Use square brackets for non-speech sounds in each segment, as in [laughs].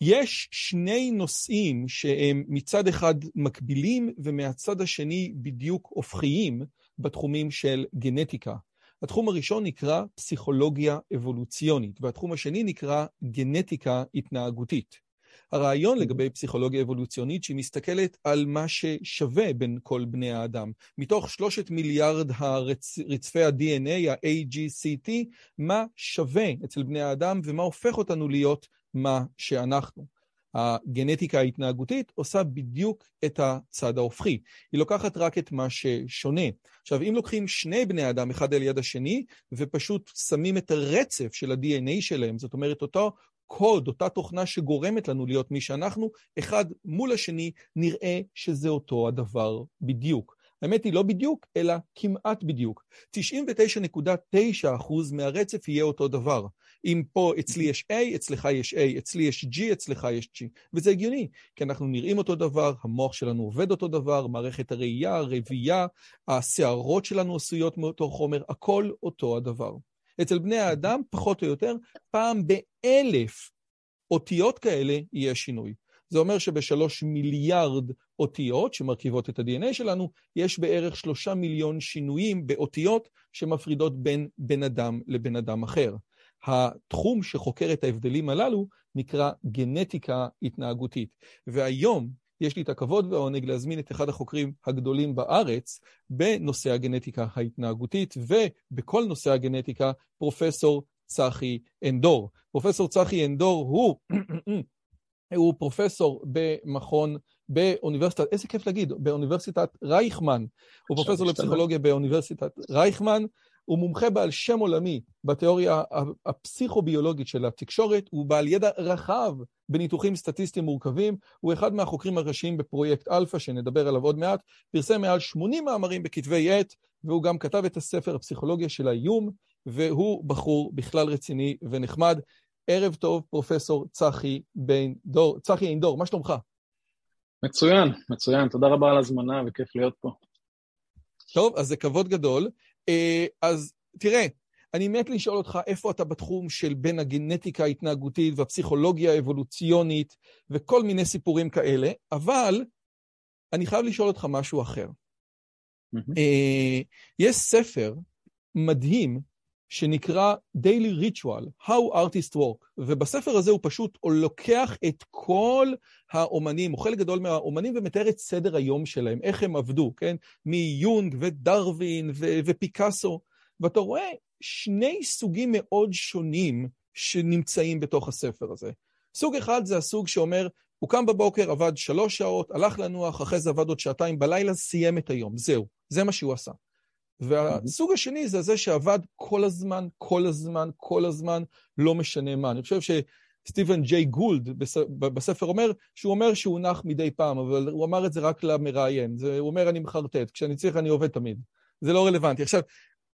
יש שני נושאים שהם מצד אחד מקבילים ומהצד השני בדיוק הופכיים בתחומים של גנטיקה. התחום הראשון נקרא פסיכולוגיה אבולוציונית, והתחום השני נקרא גנטיקה התנהגותית. הרעיון לגבי פסיכולוגיה אבולוציונית שהיא מסתכלת על מה ששווה בין כל בני האדם. מתוך שלושת מיליארד רצפי ה-DNA, ה-AGCT, מה שווה אצל בני האדם ומה הופך אותנו להיות מה שאנחנו. הגנטיקה ההתנהגותית עושה בדיוק את הצד ההופכי. היא לוקחת רק את מה ששונה. עכשיו, אם לוקחים שני בני אדם אחד על יד השני, ופשוט שמים את הרצף של ה-DNA שלהם, זאת אומרת, אותו קוד, אותה תוכנה שגורמת לנו להיות מי שאנחנו, אחד מול השני, נראה שזה אותו הדבר בדיוק. האמת היא לא בדיוק, אלא כמעט בדיוק. 99.9% מהרצף יהיה אותו דבר. אם פה אצלי יש A, אצלך יש A, אצלי יש G, אצלך יש G. וזה הגיוני, כי אנחנו נראים אותו דבר, המוח שלנו עובד אותו דבר, מערכת הראייה, הרבייה, השערות שלנו עשויות מאותו חומר, הכל אותו הדבר. אצל בני האדם, פחות או יותר, פעם באלף אותיות כאלה יהיה שינוי. זה אומר שבשלוש מיליארד אותיות שמרכיבות את ה-DNA שלנו, יש בערך שלושה מיליון שינויים באותיות שמפרידות בין בן אדם לבן אדם אחר. התחום שחוקר את ההבדלים הללו נקרא גנטיקה התנהגותית. והיום יש לי את הכבוד והעונג להזמין את אחד החוקרים הגדולים בארץ בנושא הגנטיקה ההתנהגותית ובכל נושא הגנטיקה, פרופסור צחי אנדור. פרופסור צחי אנדור הוא [clears throat] הוא פרופסור במכון, באוניברסיטת, איזה כיף להגיד, באוניברסיטת רייכמן. הוא פרופסור לפסיכולוגיה באוניברסיטת רייכמן. הוא מומחה בעל שם עולמי בתיאוריה הפסיכוביולוגית של ההתקשרות, הוא בעל ידע רחב בניתוחים סטטיסטיים מורכבים, הוא אחד מהחוקרים הראשיים בפרויקט אלפא, שנדבר עליו עוד מעט, פרסם מעל 80 מאמרים בכתבי עת, והוא גם כתב את הספר הפסיכולוגיה של האיום, והוא בחור בכלל רציני ונחמד. ערב טוב, פרופסור צחי בן דור. צחי עין דור, מה שלומך? מצוין, מצוין. תודה רבה על ההזמנה וכיף להיות פה. טוב, אז זה כבוד גדול. אה, אז תראה, אני מת לשאול אותך איפה אתה בתחום של בין הגנטיקה ההתנהגותית והפסיכולוגיה האבולוציונית וכל מיני סיפורים כאלה, אבל אני חייב לשאול אותך משהו אחר. Mm-hmm. יש ספר מדהים שנקרא Daily Ritual, How Artists Work, ובספר הזה הוא פשוט לוקח את כל האומנים, או חלק גדול מהאומנים, ומתאר את סדר היום שלהם, איך הם עבדו, כן? מיונג ודרווין ו- ופיקאסו, ואתה רואה שני סוגים מאוד שונים שנמצאים בתוך הספר הזה. סוג אחד זה הסוג שאומר, הוא קם בבוקר, עבד שלוש שעות, הלך לנוח, אחרי זה עבד עוד שעתיים בלילה, סיים את היום, זהו, זה מה שהוא עשה. והסוג השני זה זה שעבד כל הזמן, כל הזמן, כל הזמן, לא משנה מה. אני חושב שסטיבן ג'יי גולד בספר אומר שהוא אומר שהוא נח מדי פעם, אבל הוא אמר את זה רק למראיין. זה, הוא אומר, אני מחרטט, כשאני צריך אני עובד תמיד. זה לא רלוונטי. עכשיו,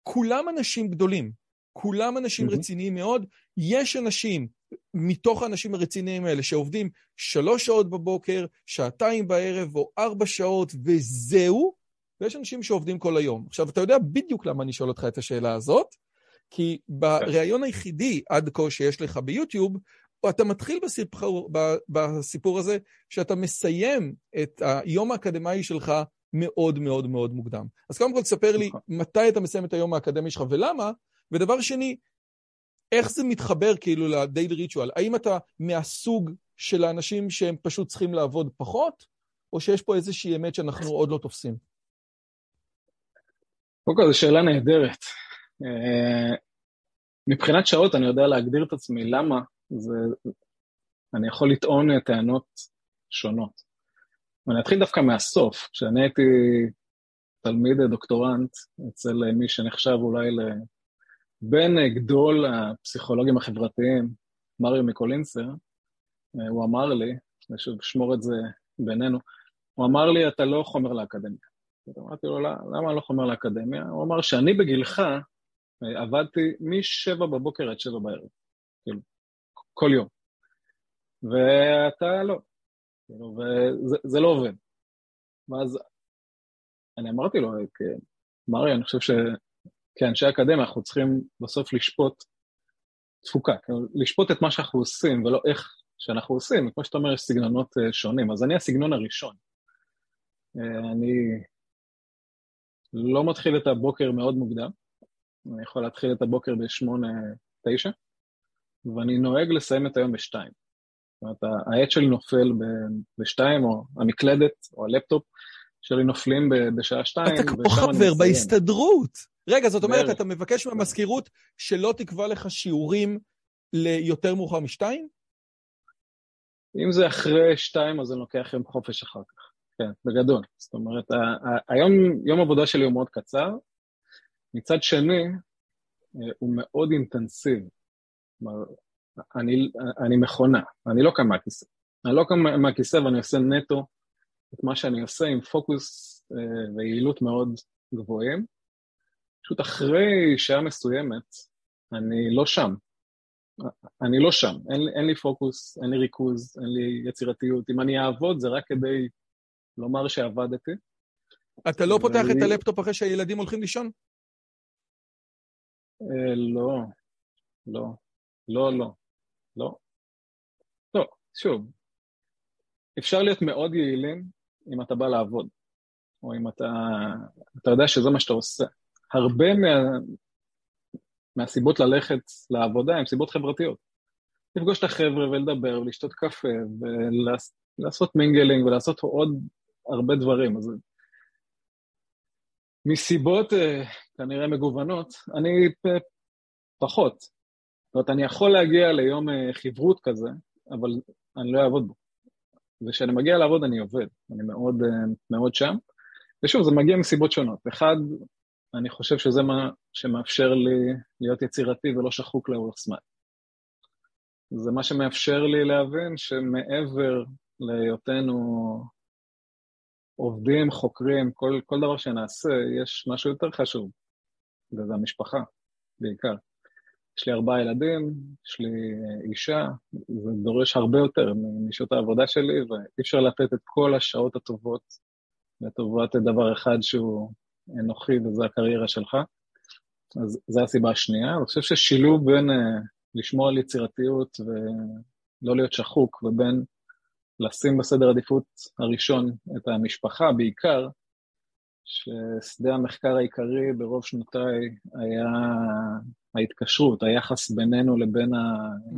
כולם אנשים גדולים, כולם אנשים mm-hmm. רציניים מאוד. יש אנשים, מתוך האנשים הרציניים האלה, שעובדים שלוש שעות בבוקר, שעתיים בערב או ארבע שעות, וזהו, ויש אנשים שעובדים כל היום. עכשיו, אתה יודע בדיוק למה אני שואל אותך את השאלה הזאת, כי בריאיון היחידי עד כה שיש לך ביוטיוב, אתה מתחיל בסיפור, בסיפור הזה שאתה מסיים את היום האקדמאי שלך מאוד מאוד מאוד מוקדם. אז קודם כל תספר לי נכון. מתי אתה מסיים את היום האקדמי שלך ולמה, ודבר שני, איך זה מתחבר כאילו לדיילי ריטואל? האם אתה מהסוג של האנשים שהם פשוט צריכים לעבוד פחות, או שיש פה איזושהי אמת שאנחנו עוד לא תופסים? קודם כל, זו שאלה נהדרת. אה, מבחינת שעות אני יודע להגדיר את עצמי, למה? זה, אני יכול לטעון טענות שונות. ואני אתחיל דווקא מהסוף. כשאני הייתי תלמיד דוקטורנט אצל מי שנחשב אולי בין גדול הפסיכולוגים החברתיים, מריו מקולינסר, הוא אמר לי, ושוב, שמור את זה בינינו, הוא אמר לי, אתה לא חומר לאקדמיה. אמרתי לו, למה אני לא חומר לאקדמיה? הוא אמר שאני בגילך עבדתי משבע בבוקר עד שבע בערב, כאילו, כל יום. ואתה לא, כאילו, וזה לא עובד. ואז אני אמרתי לו, מרי, אני חושב שכאנשי אקדמיה אנחנו צריכים בסוף לשפוט תפוקה, כאילו, לשפוט את מה שאנחנו עושים ולא איך שאנחנו עושים, כמו שאתה אומר, יש סגנונות אה, שונים. אז אני הסגנון הראשון. אה, אני לא מתחיל את הבוקר מאוד מוקדם, אני יכול להתחיל את הבוקר בשמונה, תשע, ואני נוהג לסיים את היום בשתיים. זאת אומרת, העט שלי נופל בשתיים, או המקלדת, או הלפטופ שלי נופלים בשעה שתיים, אתה כמו חבר בהסתדרות. רגע, זאת אומרת, אתה מבקש מהמזכירות שלא תקבע לך שיעורים ליותר מאוחר משתיים? אם זה אחרי שתיים, אז אני לוקח יום חופש אחר כך. כן, בגדול. זאת אומרת, היום, יום עבודה שלי הוא מאוד קצר. מצד שני, אה, הוא מאוד אינטנסיבי. כלומר, אני, אני מכונה, אני לא קם מהכיסא. אני לא קם מהכיסא ואני עושה נטו את מה שאני עושה עם פוקוס אה, ויעילות מאוד גבוהים. פשוט אחרי שעה מסוימת, אני לא שם. אני לא שם, אין, אין לי פוקוס, אין לי ריכוז, אין לי יצירתיות. אם אני אעבוד זה רק כדי לומר שעבדתי. אתה לא פותח את הלפטופ אחרי שהילדים הולכים לישון? אה, לא, לא, לא, לא, לא. לא, שוב, אפשר להיות מאוד יעילים אם אתה בא לעבוד, או אם אתה, אתה יודע שזה מה שאתה עושה. הרבה מה, מהסיבות ללכת לעבודה הן סיבות חברתיות. לפגוש את החבר'ה ולדבר ולשתות קפה ולעשות מינגלינג ולעשות עוד הרבה דברים. אז מסיבות אה, כנראה מגוונות, אני פחות. זאת אומרת, אני יכול להגיע ליום אה, חברות כזה, אבל אני לא אעבוד בו. וכשאני מגיע לעבוד אני עובד, אני מאוד, אה, מאוד שם. ושוב, זה מגיע מסיבות שונות. אחד, אני חושב שזה מה שמאפשר לי להיות יצירתי ולא שחוק לאורך זמן. זה מה שמאפשר לי להבין שמעבר להיותנו עובדים, חוקרים, כל, כל דבר שנעשה, יש משהו יותר חשוב, וזה המשפחה, בעיקר. יש לי ארבעה ילדים, יש לי אישה, זה דורש הרבה יותר משעות העבודה שלי, ואי אפשר לתת את כל השעות הטובות לטובת דבר אחד שהוא אנוכי וזה הקריירה שלך. אז זו הסיבה השנייה. אני חושב ששילוב בין uh, לשמור על יצירתיות ולא להיות שחוק, ובין לשים בסדר עדיפות הראשון את המשפחה בעיקר, ששדה המחקר העיקרי ברוב שנותיי היה ההתקשרות, היחס בינינו לבין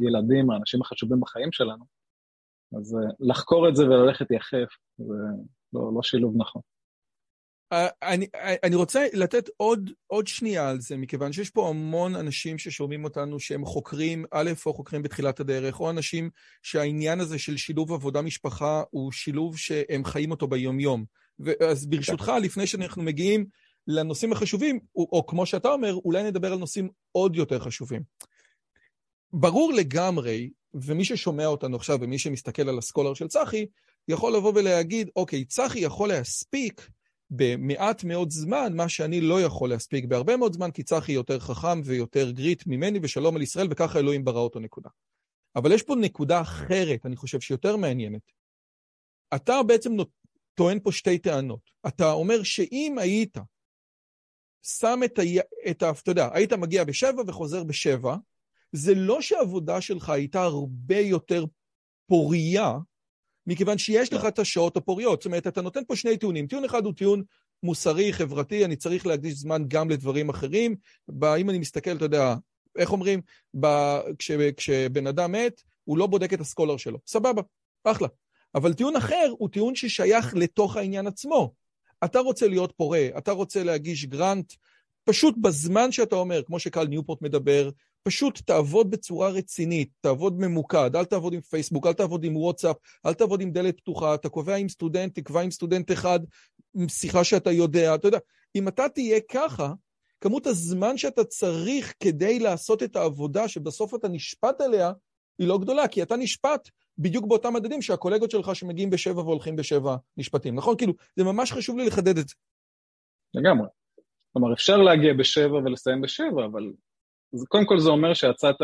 הילדים, האנשים החשובים בחיים שלנו. אז uh, לחקור את זה וללכת יחף, זה לא, לא שילוב נכון. אני, אני רוצה לתת עוד, עוד שנייה על זה, מכיוון שיש פה המון אנשים ששומעים אותנו שהם חוקרים, א', או חוקרים בתחילת הדרך, או אנשים שהעניין הזה של שילוב עבודה-משפחה הוא שילוב שהם חיים אותו ביום-יום. אז ברשותך, לפני שאנחנו מגיעים לנושאים החשובים, או, או כמו שאתה אומר, אולי נדבר על נושאים עוד יותר חשובים. ברור לגמרי, ומי ששומע אותנו עכשיו ומי שמסתכל על הסקולר של צחי, יכול לבוא ולהגיד, אוקיי, צחי יכול להספיק במעט מאוד זמן, מה שאני לא יכול להספיק בהרבה מאוד זמן, כי צחי יותר חכם ויותר גריט ממני, ושלום על ישראל, וככה אלוהים ברא אותו נקודה. אבל יש פה נקודה אחרת, אני חושב שיותר מעניינת. אתה בעצם טוען פה שתי טענות. אתה אומר שאם היית שם את ה... את ה אתה יודע, היית מגיע בשבע וחוזר בשבע, זה לא שהעבודה שלך הייתה הרבה יותר פורייה, מכיוון שיש לך את השעות הפוריות. זאת אומרת, אתה נותן פה שני טיעונים. טיעון אחד הוא טיעון מוסרי, חברתי, אני צריך להקדיש זמן גם לדברים אחרים. אם אני מסתכל, אתה יודע, איך אומרים? כש, כשבן אדם מת, הוא לא בודק את הסקולר שלו. סבבה, אחלה. אבל טיעון אחר הוא טיעון ששייך לתוך העניין עצמו. אתה רוצה להיות פורה, אתה רוצה להגיש גרנט, פשוט בזמן שאתה אומר, כמו שקל ניופורט מדבר, פשוט תעבוד בצורה רצינית, תעבוד ממוקד, אל תעבוד עם פייסבוק, אל תעבוד עם וואטסאפ, אל תעבוד עם דלת פתוחה, אתה קובע עם סטודנט, תקבע עם סטודנט אחד, עם שיחה שאתה יודע, אתה יודע, אם אתה תהיה ככה, כמות הזמן שאתה צריך כדי לעשות את העבודה שבסוף אתה נשפט עליה, היא לא גדולה, כי אתה נשפט בדיוק באותם מדדים שהקולגות שלך שמגיעים בשבע והולכים בשבע נשפטים, נכון? כאילו, זה ממש חשוב לי לחדד את זה. לגמרי. כלומר, אפשר להגיע בשבע ולסיים בשבע, אבל קודם כל זה אומר שיצאת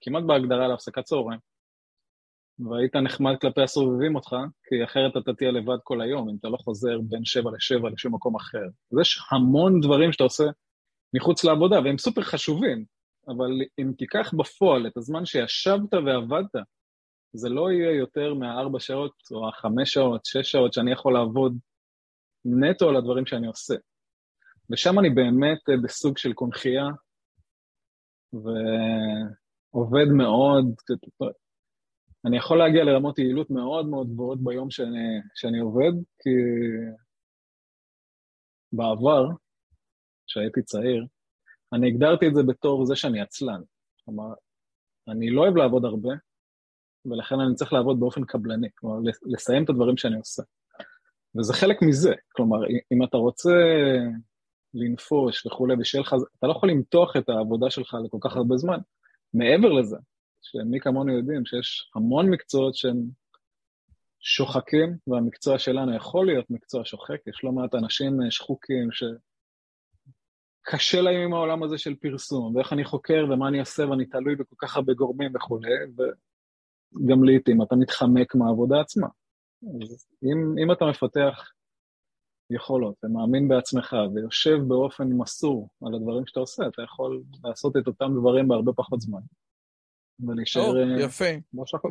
כמעט בהגדרה להפסקת צהריים, והיית נחמד כלפי הסובבים אותך, כי אחרת אתה תהיה לבד כל היום, אם אתה לא חוזר בין שבע לשבע לשום מקום אחר. אז יש המון דברים שאתה עושה מחוץ לעבודה, והם סופר חשובים, אבל אם תיקח בפועל את הזמן שישבת ועבדת, זה לא יהיה יותר מהארבע שעות או החמש שעות, שש שעות שאני יכול לעבוד נטו על הדברים שאני עושה. ושם אני באמת בסוג של קונכייה, ועובד מאוד, אני יכול להגיע לרמות יעילות מאוד מאוד גבוהות ביום שאני, שאני עובד, כי בעבר, כשהייתי צעיר, אני הגדרתי את זה בתור זה שאני עצלן. כלומר, אני לא אוהב לעבוד הרבה, ולכן אני צריך לעבוד באופן קבלני, כלומר, לסיים את הדברים שאני עושה. וזה חלק מזה, כלומר, אם אתה רוצה לנפוש וכולי, ושיהיה לך, אתה לא יכול למתוח את העבודה שלך לכל כך הרבה זמן. מעבר לזה, שמי כמונו יודעים שיש המון מקצועות שהם שוחקים, והמקצוע שלנו יכול להיות מקצוע שוחק, יש לא מעט אנשים שחוקים שקשה להם עם העולם הזה של פרסום, ואיך אני חוקר ומה אני עושה ואני תלוי בכל כך הרבה גורמים וכולי, וגם לעיתים אתה מתחמק מהעבודה עצמה. אז אם, אם אתה מפתח יכולות ומאמין בעצמך ויושב באופן מסור על הדברים שאתה עושה, אתה יכול לעשות את אותם דברים בהרבה פחות זמן. ולהישאר... Oh, יפה. כמו שהכל.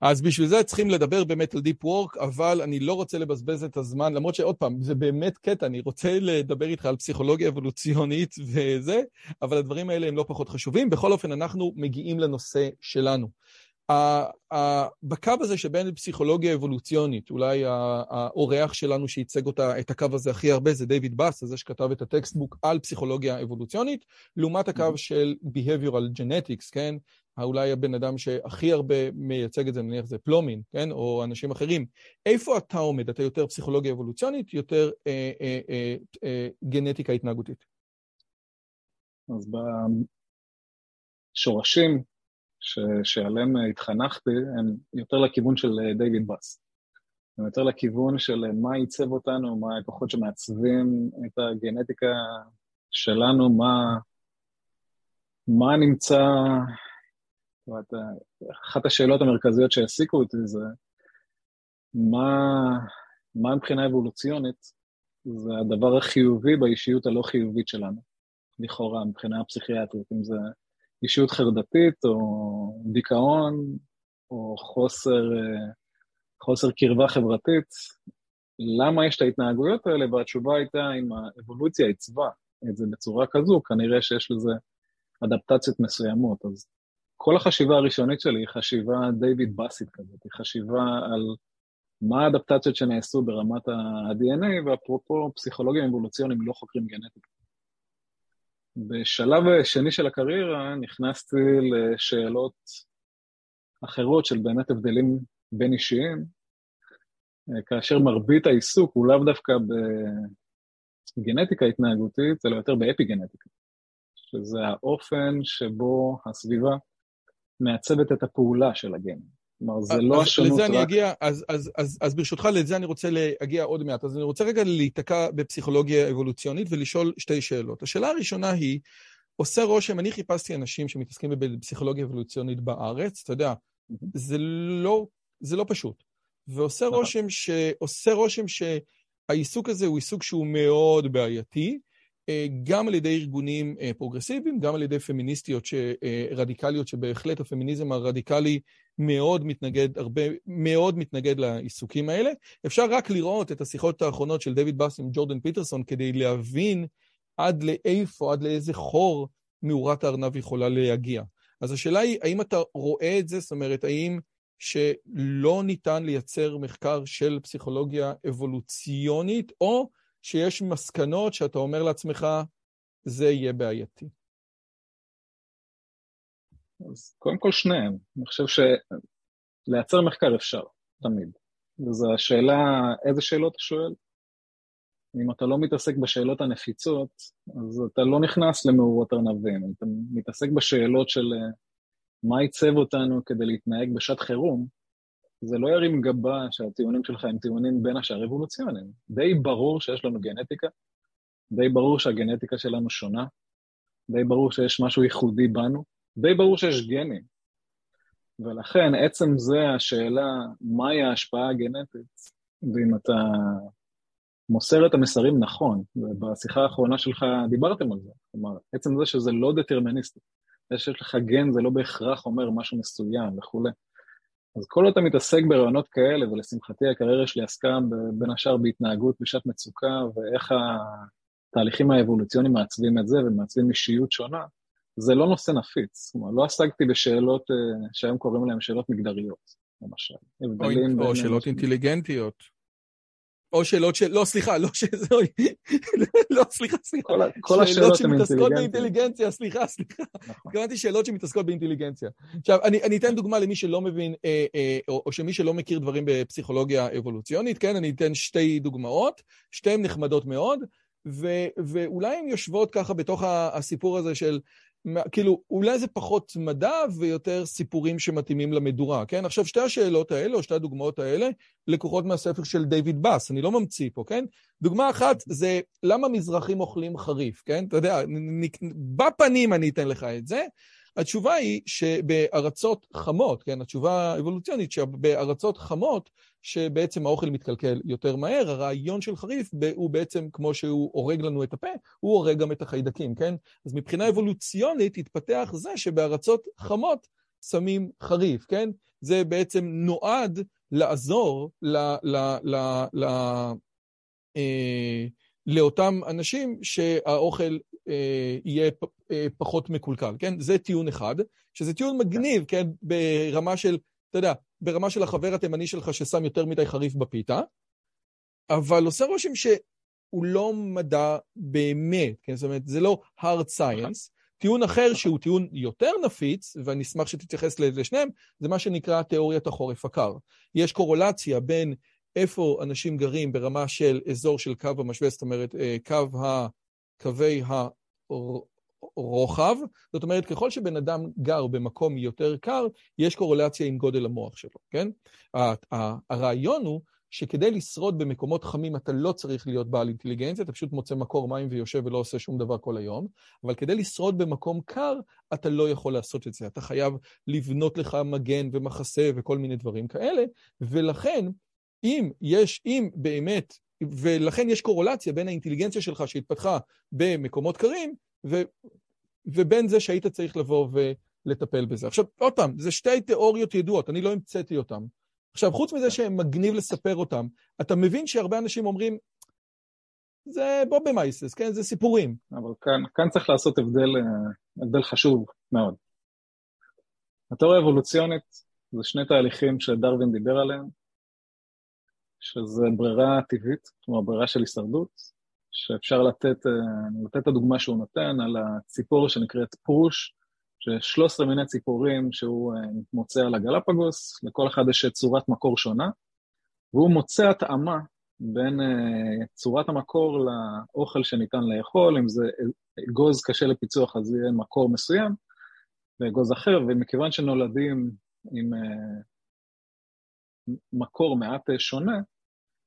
אז בשביל זה צריכים לדבר באמת על Deep Work, אבל אני לא רוצה לבזבז את הזמן, למרות שעוד פעם, זה באמת קטע, אני רוצה לדבר איתך על פסיכולוגיה אבולוציונית [laughs] וזה, אבל הדברים האלה הם לא פחות חשובים. בכל אופן, אנחנו מגיעים לנושא שלנו. בקו הזה שבין פסיכולוגיה אבולוציונית, אולי האורח שלנו שייצג אותה, את הקו הזה הכי הרבה זה דיוויד באס, זה שכתב את הטקסטבוק על פסיכולוגיה אבולוציונית, לעומת הקו של Behavioral Genetics, כן? אולי הבן אדם שהכי הרבה מייצג את זה, נניח זה פלומין, כן? או אנשים אחרים. איפה אתה עומד? אתה יותר פסיכולוגיה אבולוציונית, יותר אה, אה, אה, אה, גנטיקה התנהגותית? אז בשורשים ש, שעליהם התחנכתי, הם יותר לכיוון של אה, דיוויד באס. הם יותר לכיוון של אה, מה עיצב אותנו, מה הכוחות שמעצבים את הגנטיקה שלנו, מה, מה נמצא... אומרת, אחת השאלות המרכזיות שהעסיקו אותי זה מה, מה מבחינה אבולוציונית זה הדבר החיובי באישיות הלא חיובית שלנו, לכאורה, מבחינה פסיכיאטרית, אם זה אישיות חרדתית, או דיכאון, או חוסר, אה, חוסר קרבה חברתית. למה יש את ההתנהגויות האלה? והתשובה הייתה, אם האבולוציה עיצבה את זה בצורה כזו, כנראה שיש לזה אדפטציות מסוימות. אז כל החשיבה הראשונית שלי היא חשיבה דיוויד באסית כזאת, היא חשיבה על מה האדפטציות שנעשו ברמת ה-DNA, ואפרופו פסיכולוגיה אבולוציוניים לא חוקרים גנטיקה. בשלב שני של הקריירה נכנסתי לשאלות אחרות של באמת הבדלים בין אישיים, כאשר מרבית העיסוק הוא לאו דווקא בגנטיקה התנהגותית, אלא יותר באפיגנטיקה, שזה האופן שבו הסביבה מעצבת את הפעולה של הגנים. כלומר, זה לא השונות לזה רק... אני אגיע, אז, אז, אז, אז ברשותך, לזה אני רוצה להגיע עוד מעט. אז אני רוצה רגע להיתקע בפסיכולוגיה אבולוציונית ולשאול שתי שאלות. השאלה הראשונה היא, עושה רושם, אני חיפשתי אנשים שמתעסקים בפסיכולוגיה אבולוציונית בארץ, אתה יודע, זה לא, זה לא פשוט. ועושה נכון. רושם, ש, עושה רושם שהעיסוק הזה הוא עיסוק שהוא מאוד בעייתי, אה, גם על ידי ארגונים אה, פרוגרסיביים, גם על ידי פמיניסטיות אה, רדיקליות, שבהחלט הפמיניזם הרדיקלי מאוד מתנגד, הרבה, מאוד מתנגד לעיסוקים האלה. אפשר רק לראות את השיחות האחרונות של דיוויד באס עם ג'ורדן פיטרסון כדי להבין עד לאיפה, עד לאיזה חור מאורת הארנב יכולה להגיע. אז השאלה היא, האם אתה רואה את זה? זאת אומרת, האם שלא ניתן לייצר מחקר של פסיכולוגיה אבולוציונית, או שיש מסקנות שאתה אומר לעצמך, זה יהיה בעייתי. אז קודם כל שניהם. אני חושב שלייצר מחקר אפשר, תמיד. וזו השאלה, איזה שאלות אתה שואל? אם אתה לא מתעסק בשאלות הנפיצות, אז אתה לא נכנס למאורות ארנבים, אתה מתעסק בשאלות של אה, מה עיצב אותנו כדי להתנהג בשעת חירום, זה לא ירים גבה שהטיעונים שלך הם טיעונים בין השאר אבולוציוניים. די ברור שיש לנו גנטיקה, די ברור שהגנטיקה שלנו שונה, די ברור שיש משהו ייחודי בנו, די ברור שיש גנים. ולכן עצם זה השאלה מהי ההשפעה הגנטית, ואם אתה מוסר את המסרים נכון, ובשיחה האחרונה שלך דיברתם על זה, כלומר, עצם זה שזה לא דטרמיניסטי, זה שיש לך גן זה לא בהכרח אומר משהו מסוים וכולי. אז כל עוד אתה מתעסק ברעיונות כאלה, ולשמחתי הקריירה שלי עסקה בין השאר בהתנהגות בשעת מצוקה, ואיך התהליכים האבולוציוניים מעצבים את זה ומעצבים אישיות שונה, זה לא נושא נפיץ. כלומר, לא עסקתי בשאלות אה, שהיום קוראים להן שאלות מגדריות, למשל. או, או שאלות אינטליגנטיות. או שאלות של... לא, סליחה, לא ש... [laughs] לא, סליחה, סליחה. כל השאלות הן שמתעסקות באינטליגנציה, סליחה, סליחה. נכון. התכוונתי שאלות שמתעסקות באינטליגנציה. עכשיו, אני אתן דוגמה למי שלא מבין, אה, אה, או שמי שלא מכיר דברים בפסיכולוגיה אבולוציונית, כן? אני אתן שתי דוגמאות, שתיהן נחמדות מאוד, ואולי הן יושבות ככה בתוך הסיפור הזה של כאילו, אולי זה פחות מדע ויותר סיפורים שמתאימים למדורה, כן? עכשיו, שתי השאלות האלה, או שתי הדוגמאות האלה, לקוחות מהספר של דיוויד באס, אני לא ממציא פה, כן? דוגמה אחת זה למה מזרחים אוכלים חריף, כן? אתה יודע, בפנים אני אתן לך את זה. התשובה היא שבארצות חמות, כן, התשובה האבולוציונית, שבארצות חמות, שבעצם האוכל מתקלקל יותר מהר, הרעיון של חריף הוא בעצם, כמו שהוא הורג לנו את הפה, הוא הורג גם את החיידקים, כן? אז מבחינה אבולוציונית התפתח זה שבארצות חמות שמים חריף, כן? זה בעצם נועד לעזור ל... ל, ל, ל אה, לאותם אנשים שהאוכל אה, יהיה פ, אה, פחות מקולקל, כן? זה טיעון אחד, שזה טיעון מגניב, כן? ברמה של, אתה יודע, ברמה של החבר התימני שלך ששם יותר מדי חריף בפיתה, אבל עושה רושם שהוא לא מדע באמת, כן? זאת אומרת, זה לא hard science. טיעון אחר שהוא טיעון יותר נפיץ, ואני אשמח שתתייחס לשניהם, זה מה שנקרא תיאוריית החורף הקר. יש קורולציה בין איפה אנשים גרים ברמה של אזור של קו המשווה, זאת אומרת, אה, קו ה... קווי הרוחב, זאת אומרת, ככל שבן אדם גר במקום יותר קר, יש קורולציה עם גודל המוח שלו, כן? הרעיון הוא שכדי לשרוד במקומות חמים אתה לא צריך להיות בעל אינטליגנציה, אתה פשוט מוצא מקור מים ויושב ולא עושה שום דבר כל היום, אבל כדי לשרוד במקום קר, אתה לא יכול לעשות את זה. אתה חייב לבנות לך מגן ומחסה וכל מיני דברים כאלה, ולכן, אם יש, אם באמת, ולכן יש קורולציה בין האינטליגנציה שלך שהתפתחה במקומות קרים, ובין זה שהיית צריך לבוא ולטפל בזה. עכשיו, עוד פעם, זה שתי תיאוריות ידועות, אני לא המצאתי אותן. עכשיו, חוץ מזה שמגניב לספר אותם, אתה מבין שהרבה אנשים אומרים, זה בובה מייסס, כן? זה סיפורים. אבל כאן, כאן צריך לעשות הבדל, אה, הבדל חשוב מאוד. התיאוריה האבולוציונית זה שני תהליכים שדרווין דיבר עליהם, שזה ברירה טבעית, כלומר ברירה של הישרדות, שאפשר לתת, אה, לתת את הדוגמה שהוא נותן על הציפור שנקראת פרוש, שיש 13 מיני ציפורים שהוא אה, מוצא על הגלפגוס, לכל אחד יש צורת מקור שונה, והוא מוצא התאמה בין אה, צורת המקור לאוכל שניתן לאכול, אם זה אגוז קשה לפיצוח אז יהיה מקור מסוים, ואגוז אחר, ומכיוון שנולדים עם מקור מעט שונה,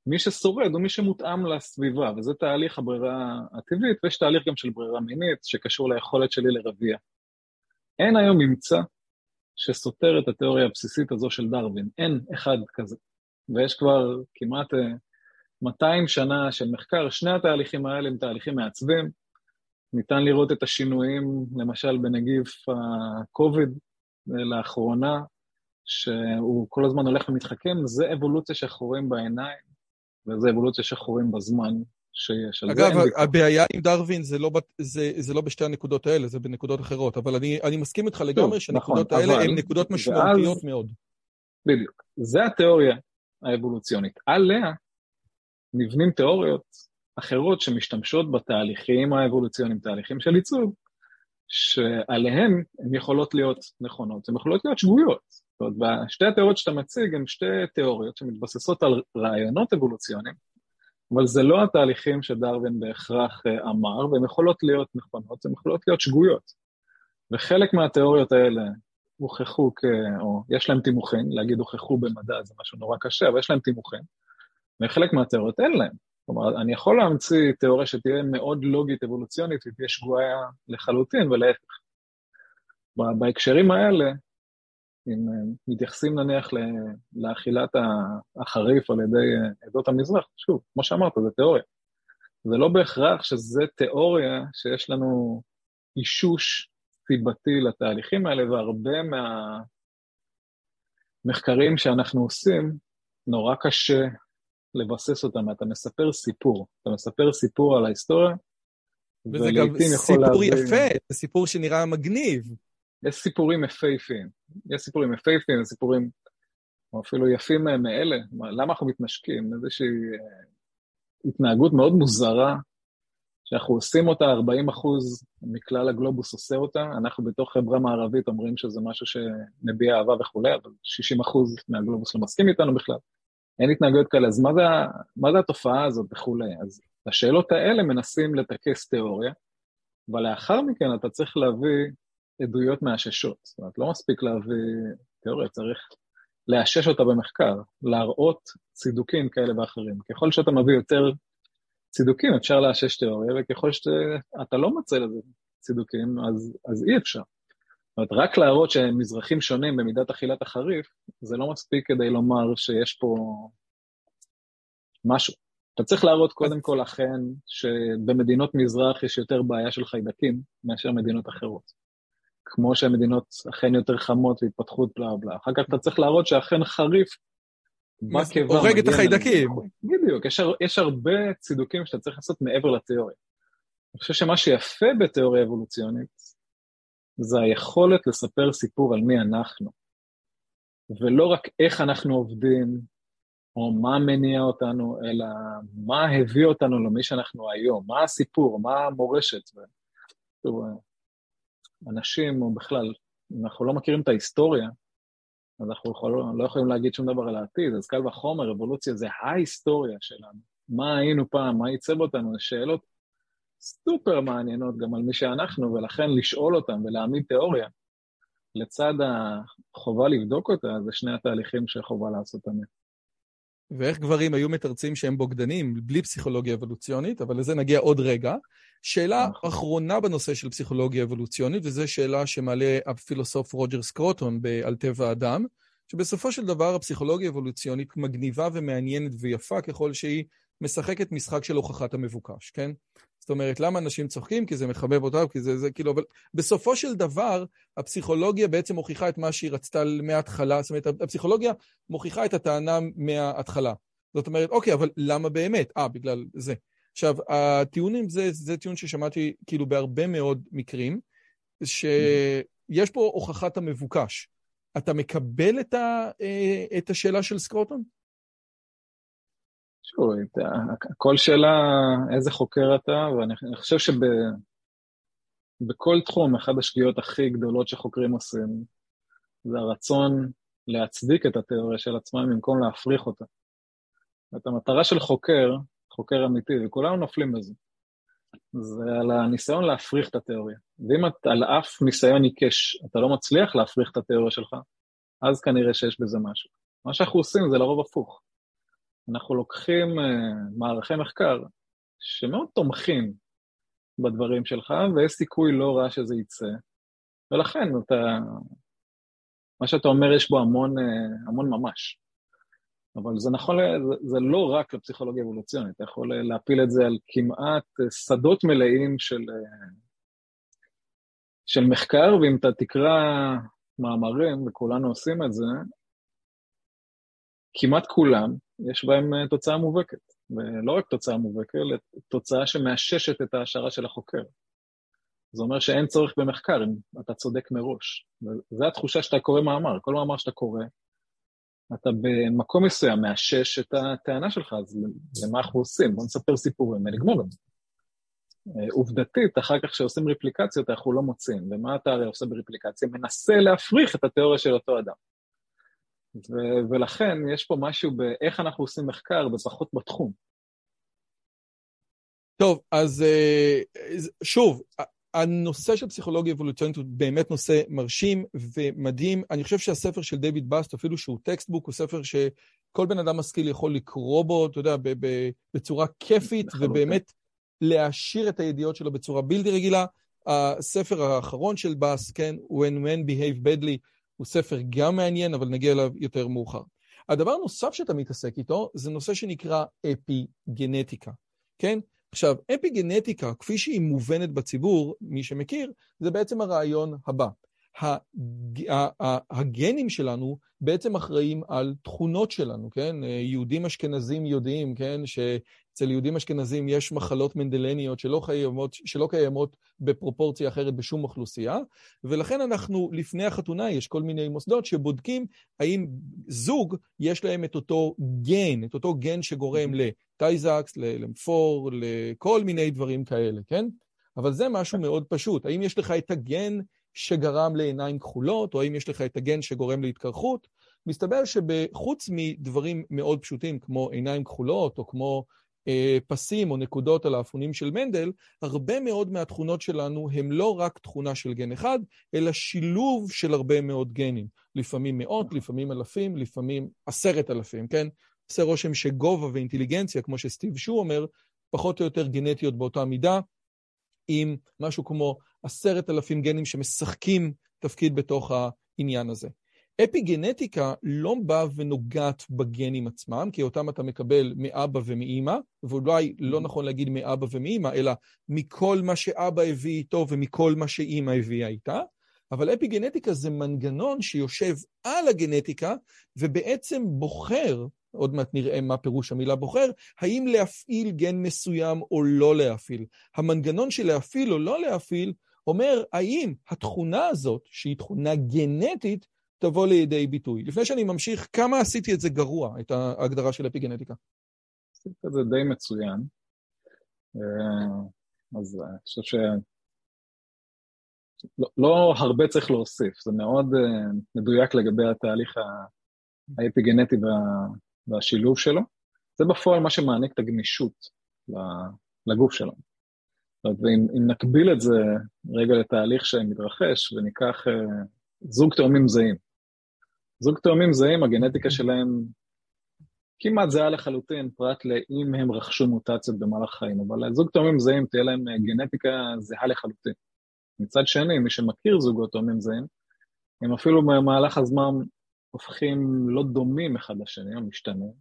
מי ששורד הוא מי שמותאם לסביבה, וזה תהליך הברירה הטבעית, ויש תהליך גם של ברירה מינית שקשור ליכולת שלי לרבייה. אין היום ממצא שסותר את התיאוריה הבסיסית הזו של דרווין, אין אחד כזה. ויש כבר כמעט 200 אה, שנה של מחקר, שני התהליכים האלה הם תהליכים מעצבים. ניתן לראות את השינויים, למשל בנגיף ה-COVID אה, לאחרונה, שהוא כל הזמן הולך ומתחכם, זה אבולוציה שאנחנו רואים בעיניים. וזה אבולוציה שחורים בזמן שיש. אגב, הבעיה עם דרווין זה לא, זה, זה לא בשתי הנקודות האלה, זה בנקודות אחרות, אבל אני, אני מסכים איתך לגמרי שהנקודות נכון, האלה הן נקודות משמעותיות ואז, מאוד. בדיוק. זה התיאוריה האבולוציונית. עליה נבנים תיאוריות אחרות שמשתמשות בתהליכים האבולוציוניים, תהליכים של עיצוב, שעליהן הן יכולות להיות נכונות, הן יכולות להיות שגויות. זאת אומרת, שתי התיאוריות שאתה מציג הן שתי תיאוריות שמתבססות על רעיונות אבולוציוניים, אבל זה לא התהליכים שדרווין בהכרח אה, אמר, והן יכולות להיות נכונות, הן יכולות להיות שגויות. וחלק מהתיאוריות האלה הוכחו כ... או יש להם תימוכין, להגיד הוכחו במדע זה משהו נורא קשה, אבל יש להם תימוכין, וחלק מהתיאוריות אין להם. כלומר, אני יכול להמציא תיאוריה שתהיה מאוד לוגית אבולוציונית ותהיה שגויה לחלוטין, ולהפך. בהקשרים האלה, אם אה, מתייחסים נניח לאכילת החריף על ידי אה, עדות המזרח, שוב, כמו שאמרת, זה תיאוריה. זה לא בהכרח שזה תיאוריה שיש לנו אישוש סיבתי לתהליכים האלה, והרבה מהמחקרים שאנחנו עושים, נורא קשה לבסס אותם. אתה מספר סיפור, אתה מספר סיפור על ההיסטוריה, וזה גם סיפור להבין... יפה, זה סיפור שנראה מגניב. יש סיפורים יפהפיים, יש סיפורים יפהפיים, סיפורים אפילו יפים מאלה. למה אנחנו מתנשקים? איזושהי אה, התנהגות מאוד מוזרה, שאנחנו עושים אותה, 40 אחוז מכלל הגלובוס עושה אותה, אנחנו בתוך חברה מערבית אומרים שזה משהו שמביע אהבה וכולי, אבל 60 אחוז מהגלובוס לא מסכים איתנו בכלל. אין התנהגויות כאלה, אז מה זה, מה זה התופעה הזאת וכולי? אז השאלות האלה מנסים לטכס תיאוריה, אבל לאחר מכן אתה צריך להביא עדויות מאששות. זאת אומרת, לא מספיק להביא תיאוריה, צריך לאשש אותה במחקר, להראות צידוקים כאלה ואחרים. ככל שאתה מביא יותר צידוקים, אפשר לאשש תיאוריה, וככל שאתה לא מוצא לזה צידוקים, אז, אז אי אפשר. זאת אומרת, רק להראות שהם מזרחים שונים במידת אכילת החריף, זה לא מספיק כדי לומר שיש פה משהו. אתה צריך להראות קודם כל אכן שבמדינות מזרח יש יותר בעיה של חיידקים מאשר מדינות אחרות. כמו שהמדינות אכן יותר חמות והתפתחות בלה בלה. אחר כך אתה צריך להראות שאכן חריף בקיבה הורג את החיידקים. בדיוק, יש, יש הרבה צידוקים שאתה צריך לעשות מעבר לתיאוריה. אני חושב שמה שיפה בתיאוריה אבולוציונית זה היכולת לספר סיפור על מי אנחנו, ולא רק איך אנחנו עובדים, או מה מניע אותנו, אלא מה הביא אותנו למי שאנחנו היום, מה הסיפור, מה המורשת. ו... אנשים, או בכלל, אם אנחנו לא מכירים את ההיסטוריה, אז אנחנו יכול, לא יכולים להגיד שום דבר על העתיד, אז קל וחומר, אבולוציה זה ההיסטוריה שלנו. מה היינו פעם, מה ייצב אותנו, שאלות סופר מעניינות גם על מי שאנחנו, ולכן לשאול אותם ולהעמיד תיאוריה, לצד החובה לבדוק אותה, זה שני התהליכים שחובה לעשות תמיד. ואיך גברים היו מתרצים שהם בוגדנים בלי פסיכולוגיה אבולוציונית, אבל לזה נגיע עוד רגע. שאלה נכון. אחרונה בנושא של פסיכולוגיה אבולוציונית, וזו שאלה שמעלה הפילוסוף רוג'ר סקרוטון על טבע האדם, שבסופו של דבר הפסיכולוגיה האבולוציונית מגניבה ומעניינת ויפה ככל שהיא משחקת משחק של הוכחת המבוקש, כן? זאת אומרת, למה אנשים צוחקים? כי זה מחבב אותם, כי זה, זה כאילו, אבל בסופו של דבר, הפסיכולוגיה בעצם מוכיחה את מה שהיא רצתה מההתחלה, זאת אומרת, הפסיכולוגיה מוכיחה את הטענה מההתחלה. זאת אומרת, אוקיי, אבל למה באמת? אה, בגלל זה. עכשיו, הטיעונים זה, זה טיעון ששמעתי כאילו בהרבה מאוד מקרים, שיש פה הוכחת המבוקש. אתה מקבל את, ה, אה, את השאלה של סקרוטון? שוב, כל שאלה איזה חוקר אתה, ואני חושב שבכל תחום, אחת השגיאות הכי גדולות שחוקרים עושים, זה הרצון להצדיק את התיאוריה של עצמם במקום להפריך אותה. זאת המטרה של חוקר, חוקר אמיתי, וכולנו נופלים בזה, זה על הניסיון להפריך את התיאוריה. ואם את על אף ניסיון עיקש אתה לא מצליח להפריך את התיאוריה שלך, אז כנראה שיש בזה משהו. מה שאנחנו עושים זה לרוב הפוך. אנחנו לוקחים uh, מערכי מחקר שמאוד תומכים בדברים שלך, ויש סיכוי לא רע שזה יצא, ולכן אתה, מה שאתה אומר יש בו המון, uh, המון ממש. אבל זה נכון, זה, זה לא רק לפסיכולוגיה אבולוציונית, אתה יכול להפיל את זה על כמעט שדות מלאים של, של מחקר, ואם אתה תקרא מאמרים, וכולנו עושים את זה, כמעט כולם, יש בהם אה, תוצאה מובהקת. ולא רק תוצאה מובהקת, אלא תוצאה שמאששת את ההשערה של החוקר. זה אומר שאין צורך במחקר, אם אתה צודק מראש. וזו התחושה שאתה קורא מאמר. כל מאמר שאתה קורא, אתה במקום מסוים מאשש את הטענה שלך, אז למה אנחנו עושים? בוא נספר סיפורים ונגמור זה. אה, עובדתית, אחר כך כשעושים רפליקציות, אנחנו לא מוצאים. ומה אתה הרי עושה ברפליקציה? מנסה להפריך את התיאוריה של אותו אדם. ו- ולכן יש פה משהו באיך אנחנו עושים מחקר ופחות בתחום. טוב, אז שוב, הנושא של פסיכולוגיה אבולוציונית הוא באמת נושא מרשים ומדהים. אני חושב שהספר של דיוויד באס, אפילו שהוא textbook, הוא ספר שכל בן אדם משכיל יכול לקרוא בו, אתה יודע, בצורה כיפית, ובאמת להעשיר את הידיעות שלו בצורה בלתי רגילה. הספר האחרון של באסט, כן, When Men Behave Badly, הוא ספר גם מעניין, אבל נגיע אליו יותר מאוחר. הדבר הנוסף שאתה מתעסק איתו, זה נושא שנקרא אפי-גנטיקה, כן? עכשיו, אפיגנטיקה, כפי שהיא מובנת בציבור, מי שמכיר, זה בעצם הרעיון הבא. הגנים שלנו בעצם אחראים על תכונות שלנו, כן? יהודים אשכנזים יודעים, כן? שאצל יהודים אשכנזים יש מחלות מנדלניות שלא קיימות, שלא קיימות בפרופורציה אחרת בשום אוכלוסייה, ולכן אנחנו, לפני החתונה, יש כל מיני מוסדות שבודקים האם זוג, יש להם את אותו גן, את אותו גן שגורם לטייזקס, למפור, לכל מיני דברים כאלה, כן? אבל זה משהו מאוד פשוט. האם יש לך את הגן שגרם לעיניים כחולות, או האם יש לך את הגן שגורם להתקרחות? מסתבר שבחוץ מדברים מאוד פשוטים, כמו עיניים כחולות, או כמו פסים או נקודות על האפונים של מנדל, הרבה מאוד מהתכונות שלנו הם לא רק תכונה של גן אחד, אלא שילוב של הרבה מאוד גנים. לפעמים מאות, לפעמים אלפים, לפעמים עשרת אלפים, כן? עושה רושם שגובה ואינטליגנציה, כמו שסטיב שו אומר, פחות או יותר גנטיות באותה מידה, עם משהו כמו עשרת אלפים גנים שמשחקים תפקיד בתוך העניין הזה. אפיגנטיקה לא באה ונוגעת בגנים עצמם, כי אותם אתה מקבל מאבא ומאימא, ואולי לא mm-hmm. נכון להגיד מאבא ומאימא, אלא מכל מה שאבא הביא איתו ומכל מה שאימא הביאה איתה, אבל אפיגנטיקה זה מנגנון שיושב על הגנטיקה ובעצם בוחר, עוד מעט נראה מה פירוש המילה בוחר, האם להפעיל גן מסוים או לא להפעיל. המנגנון של להפעיל או לא להפעיל אומר האם התכונה הזאת, שהיא תכונה גנטית, תבוא לידי ביטוי. לפני שאני ממשיך, כמה עשיתי את זה גרוע, את ההגדרה של אפיגנטיקה? עשית את זה די מצוין. אה, אז אני חושב ש... לא, הרבה צריך להוסיף, זה מאוד uh, מדויק לגבי התהליך האפיגנטי וה, והשילוב שלו. זה בפועל מה שמעניק את הגמישות לגוף שלנו. ואם נקביל את זה רגע לתהליך שמתרחש וניקח uh, זוג תאומים זהים. זוג תאומים זהים, הגנטיקה שלהם כמעט זהה לחלוטין, פרט לאם הם רכשו מוטציות במהלך חיים, אבל זוג תאומים זהים תהיה להם אה, גנטיקה זהה לחלוטין. מצד שני, מי שמכיר זוגות תאומים זהים, הם אפילו במהלך הזמן הופכים לא דומים אחד לשני, או משתנים.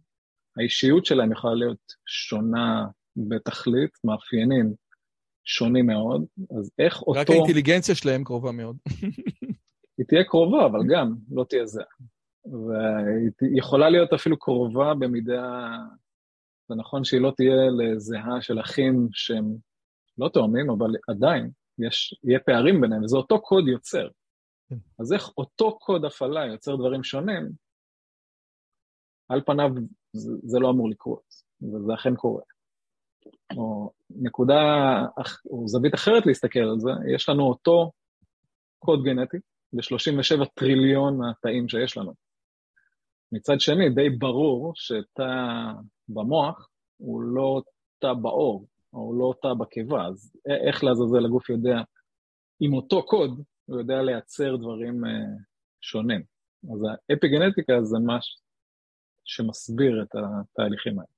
האישיות שלהם יכולה להיות שונה בתכלית, מאפיינים שונים מאוד, אז איך אותו... רק האינטליגנציה שלהם קרובה מאוד. היא תהיה קרובה, אבל גם לא תהיה זהה. והיא יכולה להיות אפילו קרובה במידה... זה נכון שהיא לא תהיה לזהה של אחים שהם לא תאומים, אבל עדיין יש, יהיה פערים ביניהם, וזה אותו קוד יוצר. כן. אז איך אותו קוד הפעלה יוצר דברים שונים, על פניו זה, זה לא אמור לקרות, וזה אכן קורה. או נקודה, או זווית אחרת להסתכל על זה, יש לנו אותו קוד גנטי, ב-37 טריליון התאים שיש לנו. מצד שני, די ברור שתא במוח הוא לא תא בעור, או לא תא בקיבה, אז איך לעזאזל הגוף יודע, עם אותו קוד, הוא יודע לייצר דברים uh, שונים. אז האפיגנטיקה זה מה שמסביר את התהליכים האלה.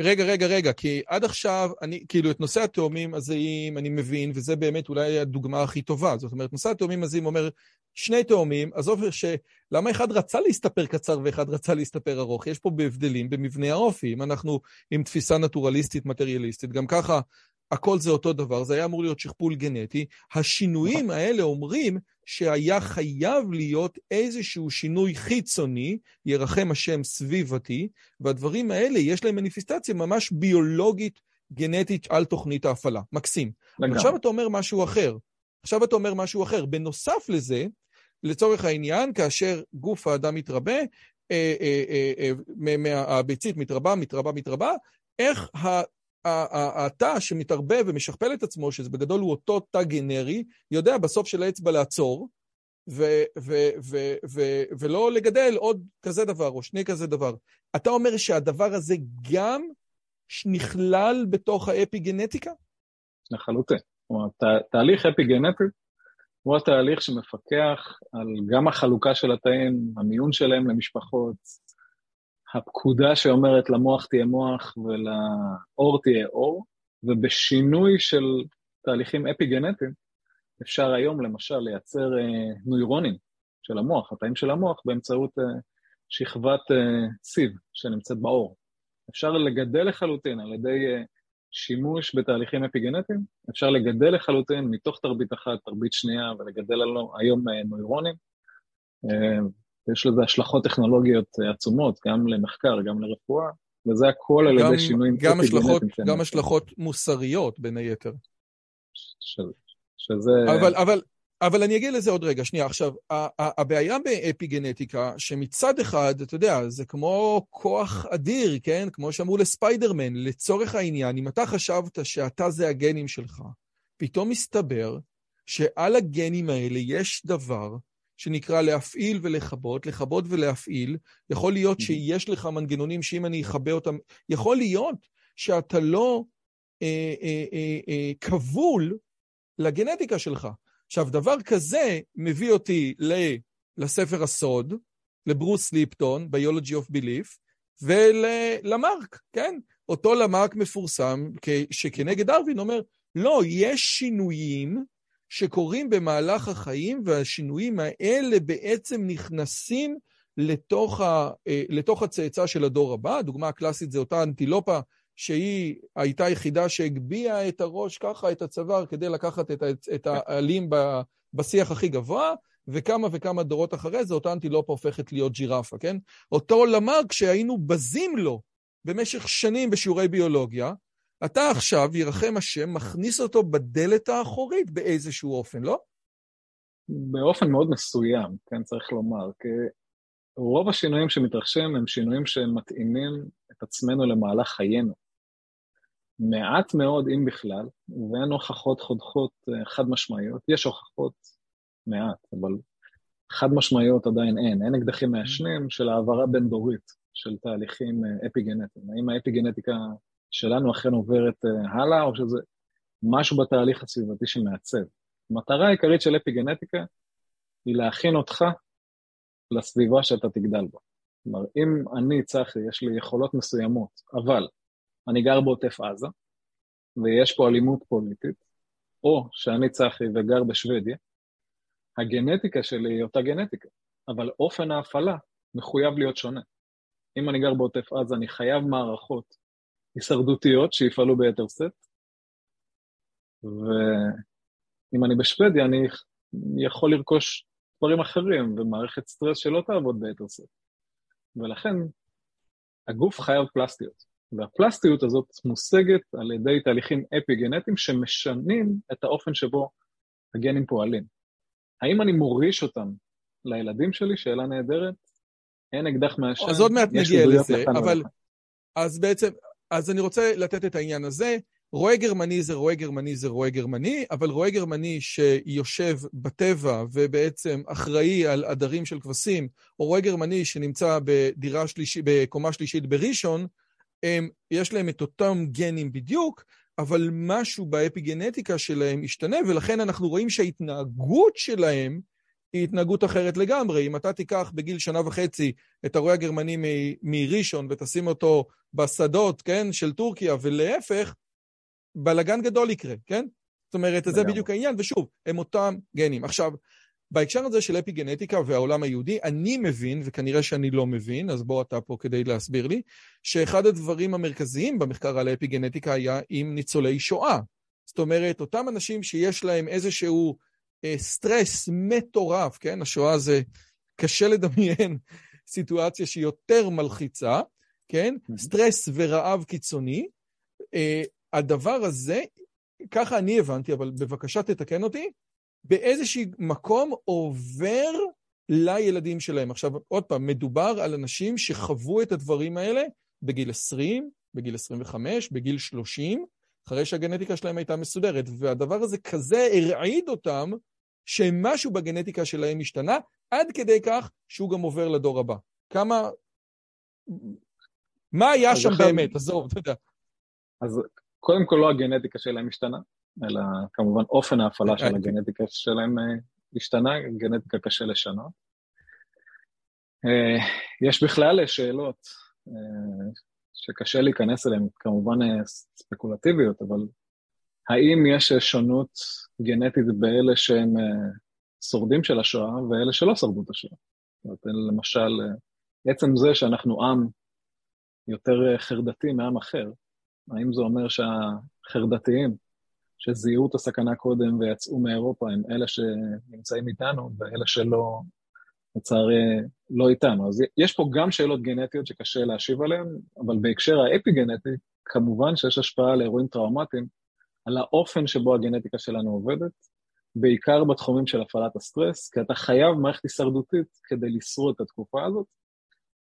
רגע, רגע, רגע, כי עד עכשיו, אני, כאילו, את נושא התאומים הזהים אני מבין, וזה באמת אולי הדוגמה הכי טובה. זאת אומרת, נושא התאומים הזהים אומר, שני תאומים, עזוב ש... למה אחד רצה להסתפר קצר ואחד רצה להסתפר ארוך? יש פה בהבדלים במבנה האופי. אם אנחנו עם תפיסה נטורליסטית, מטריאליסטית, גם ככה הכל זה אותו דבר, זה היה אמור להיות שכפול גנטי. השינויים האלה אומרים שהיה חייב להיות איזשהו שינוי חיצוני, ירחם השם סביבתי, והדברים האלה יש להם מניפיסטציה ממש ביולוגית, גנטית על תוכנית ההפעלה. מקסים. לגמרי. עכשיו אתה אומר משהו אחר. עכשיו אתה אומר משהו אחר. בנוסף לזה, לצורך העניין, כאשר גוף האדם מתרבה, אה, אה, אה, הביצית מתרבה, מתרבה, מתרבה, איך התא שמתערבב ומשכפל את עצמו, שזה בגדול הוא אותו תא גנרי, יודע בסוף של האצבע לעצור, ו- ו- ו- ו- ולא לגדל עוד כזה דבר או שני כזה דבר. אתה אומר שהדבר הזה גם נכלל בתוך האפיגנטיקה? לחלוטין. כלומר, תה, תהליך אפיגנטי הוא התהליך שמפקח על גם החלוקה של התאים, המיון שלהם למשפחות, הפקודה שאומרת למוח תהיה מוח ולאור תהיה אור, ובשינוי של תהליכים אפיגנטיים אפשר היום למשל לייצר אה, נוירונים של המוח, התאים של המוח, באמצעות אה, שכבת אה, סיב שנמצאת בעור. אפשר לגדל לחלוטין על ידי אה, שימוש בתהליכים אפיגנטיים, אפשר לגדל לחלוטין מתוך תרבית אחת, תרבית שנייה, ולגדל לנו היום אה, נוירונים. יש לזה השלכות טכנולוגיות עצומות, גם למחקר, גם לרפואה, וזה הכל על ידי שינויים גם השלכות, גם השלכות מוסריות, בין היתר. ש, שזה... אבל, אבל, אבל אני אגיע לזה עוד רגע, שנייה. עכשיו, הבעיה באפיגנטיקה, שמצד אחד, אתה יודע, זה כמו כוח אדיר, כן? כמו שאמרו לספיידרמן, לצורך העניין, אם אתה חשבת שאתה זה הגנים שלך, פתאום מסתבר שעל הגנים האלה יש דבר שנקרא להפעיל ולכבות, לכבות ולהפעיל. יכול להיות שיש לך מנגנונים שאם אני אכבה אותם, יכול להיות שאתה לא אה, אה, אה, אה, כבול לגנטיקה שלך. עכשיו, דבר כזה מביא אותי לספר הסוד, לברוס ליפטון, Biology of Belief, וללמרק, כן? אותו למרק מפורסם, שכנגד ארווין אומר, לא, יש שינויים שקורים במהלך החיים, והשינויים האלה בעצם נכנסים לתוך, ה, אה, לתוך הצאצא של הדור הבא. הדוגמה הקלאסית זה אותה אנטילופה שהיא הייתה היחידה שהגביהה את הראש ככה, את הצוואר, כדי לקחת את, את העלים בשיח הכי גבוה, וכמה וכמה דורות אחרי זה אותה אנטילופה הופכת להיות ג'ירפה, כן? אותו למד כשהיינו בזים לו במשך שנים בשיעורי ביולוגיה, אתה עכשיו, ירחם השם, מכניס אותו בדלת האחורית באיזשהו אופן, לא? באופן מאוד מסוים, כן, צריך לומר. כי רוב השינויים שמתרחשים הם שינויים שמתאימים את עצמנו למהלך חיינו. מעט מאוד, אם בכלל, ואין הוכחות חודחות אה, חד משמעיות. יש הוכחות מעט, אבל חד משמעיות עדיין אין. אין אקדחים מעשנים של העברה בין-דורית של תהליכים אה, אפיגנטיים. האם האפיגנטיקה שלנו אכן עוברת אה, הלאה, או שזה משהו בתהליך הסביבתי שמעצב. המטרה העיקרית של אפיגנטיקה היא להכין אותך לסביבה שאתה תגדל בה. כלומר, אם אני, צחי, יש לי יכולות מסוימות, אבל אני גר בעוטף עזה, ויש פה אלימות פוליטית, או שאני צחי וגר בשוודיה, הגנטיקה שלי היא אותה גנטיקה, אבל אופן ההפעלה מחויב להיות שונה. אם אני גר בעוטף עזה, אני חייב מערכות הישרדותיות שיפעלו ביתר שאת, ואם אני בשוודיה, אני יכול לרכוש דברים אחרים ומערכת סטרס שלא תעבוד ביתר שאת. ולכן הגוף חייב פלסטיות. והפלסטיות הזאת מושגת על ידי תהליכים אפיגנטיים שמשנים את האופן שבו הגנים פועלים. האם אני מוריש אותם לילדים שלי? שאלה נהדרת. אין אקדח מעשן. אז עוד מעט נגיע לזה, אבל... אז בעצם, אז אני רוצה לתת את העניין הזה. רועה גרמני זה רועה גרמני זה רועה גרמני, אבל רועה גרמני שיושב בטבע ובעצם אחראי על עדרים של כבשים, או רועה גרמני שנמצא בדירה שלישית, בקומה שלישית בראשון, יש להם את אותם גנים בדיוק, אבל משהו באפיגנטיקה שלהם השתנה, ולכן אנחנו רואים שההתנהגות שלהם היא התנהגות אחרת לגמרי. אם אתה תיקח בגיל שנה וחצי את הרועה הגרמני מראשון ותשים אותו בשדות, כן, של טורקיה, ולהפך, בלגן גדול יקרה, כן? זאת אומרת, זה בדיוק העניין, ושוב, הם אותם גנים. עכשיו, בהקשר הזה של אפיגנטיקה והעולם היהודי, אני מבין, וכנראה שאני לא מבין, אז בוא אתה פה כדי להסביר לי, שאחד הדברים המרכזיים במחקר על האפיגנטיקה היה עם ניצולי שואה. זאת אומרת, אותם אנשים שיש להם איזשהו אה, סטרס מטורף, כן? השואה זה קשה לדמיין [laughs] סיטואציה שהיא יותר מלחיצה, כן? סטרס ורעב קיצוני. אה, הדבר הזה, ככה אני הבנתי, אבל בבקשה תתקן אותי, באיזשהו מקום עובר לילדים שלהם. עכשיו, עוד פעם, מדובר על אנשים שחוו את הדברים האלה בגיל 20, בגיל 25, בגיל 30, אחרי שהגנטיקה שלהם הייתה מסודרת, והדבר הזה כזה הרעיד אותם, שמשהו בגנטיקה שלהם השתנה, עד כדי כך שהוא גם עובר לדור הבא. כמה... מה היה שם אחד... באמת? עזוב, אתה יודע. אז קודם כל לא הגנטיקה שלהם השתנה, אלא כמובן אופן ההפעלה של הגנטיקה שלהם השתנה, גנטיקה קשה לשנות. יש בכלל שאלות שקשה להיכנס אליהן, כמובן ספקולטיביות, אבל האם יש שונות גנטית באלה שהם שורדים של השואה ואלה שלא שרדו את השואה? זאת אומרת, למשל, עצם זה שאנחנו עם יותר חרדתי מעם אחר, האם זה אומר שהחרדתיים שזיהו את הסכנה קודם ויצאו מאירופה הם אלה שנמצאים איתנו ואלה שלא, לצערי, לא איתנו. אז יש פה גם שאלות גנטיות שקשה להשיב עליהן, אבל בהקשר האפי-גנטי, כמובן שיש השפעה על אירועים טראומטיים, על האופן שבו הגנטיקה שלנו עובדת, בעיקר בתחומים של הפעלת הסטרס, כי אתה חייב מערכת הישרדותית כדי לשרוד את התקופה הזאת,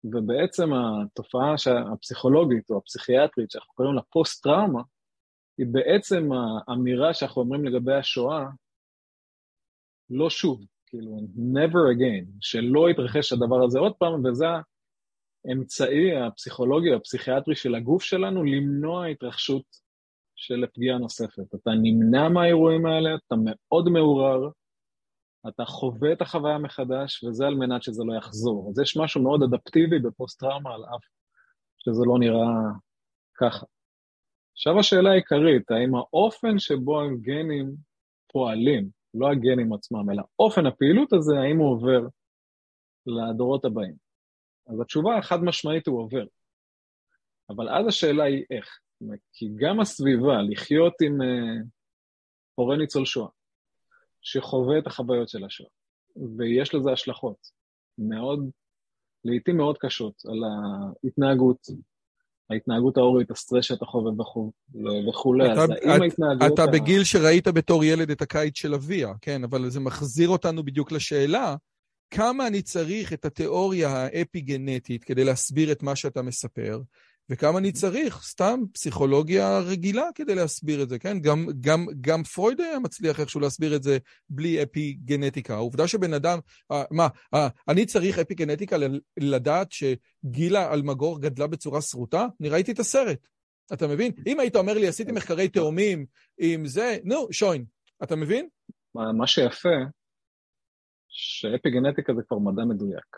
ובעצם התופעה הפסיכולוגית או הפסיכיאטרית שאנחנו קוראים לה פוסט-טראומה, היא בעצם האמירה שאנחנו אומרים לגבי השואה, לא שוב, כאילו, never again, שלא יתרחש הדבר הזה עוד פעם, וזה האמצעי הפסיכולוגי, הפסיכיאטרי של הגוף שלנו למנוע התרחשות של פגיעה נוספת. אתה נמנע מהאירועים האלה, אתה מאוד מעורר, אתה חווה את החוויה מחדש, וזה על מנת שזה לא יחזור. אז יש משהו מאוד אדפטיבי בפוסט-טראומה, על אף שזה לא נראה ככה. עכשיו השאלה העיקרית, האם האופן שבו הגנים פועלים, לא הגנים עצמם, אלא אופן הפעילות הזה, האם הוא עובר לדורות הבאים? אז התשובה החד משמעית הוא עובר. אבל אז השאלה היא איך. כי גם הסביבה, לחיות עם uh, הורה ניצול שואה, שחווה את החוויות של השואה, ויש לזה השלכות מאוד, לעיתים מאוד קשות, על ההתנהגות, ההתנהגות ההורית, הסטרס שאתה חווה וכולי, אז האם ההתנהגות... אתה. בגיל שראית בתור ילד את הקיץ של אביה, כן, אבל זה מחזיר אותנו בדיוק לשאלה, כמה אני צריך את התיאוריה האפי-גנטית כדי להסביר את מה שאתה מספר, וכמה אני צריך סתם פסיכולוגיה רגילה כדי להסביר את זה, כן? גם, גם, גם פרויד היה מצליח איכשהו להסביר את זה בלי אפי גנטיקה. העובדה שבן אדם, אה, מה, אה, אני צריך אפי גנטיקה לדעת שגילה אלמגור גדלה בצורה שרוטה? אני ראיתי את הסרט. אתה מבין? אם היית אומר לי, עשיתי מחקרי תאומים עם זה, נו, שוין, אתה מבין? מה, מה שיפה, שאפי גנטיקה זה כבר מדע מדויק.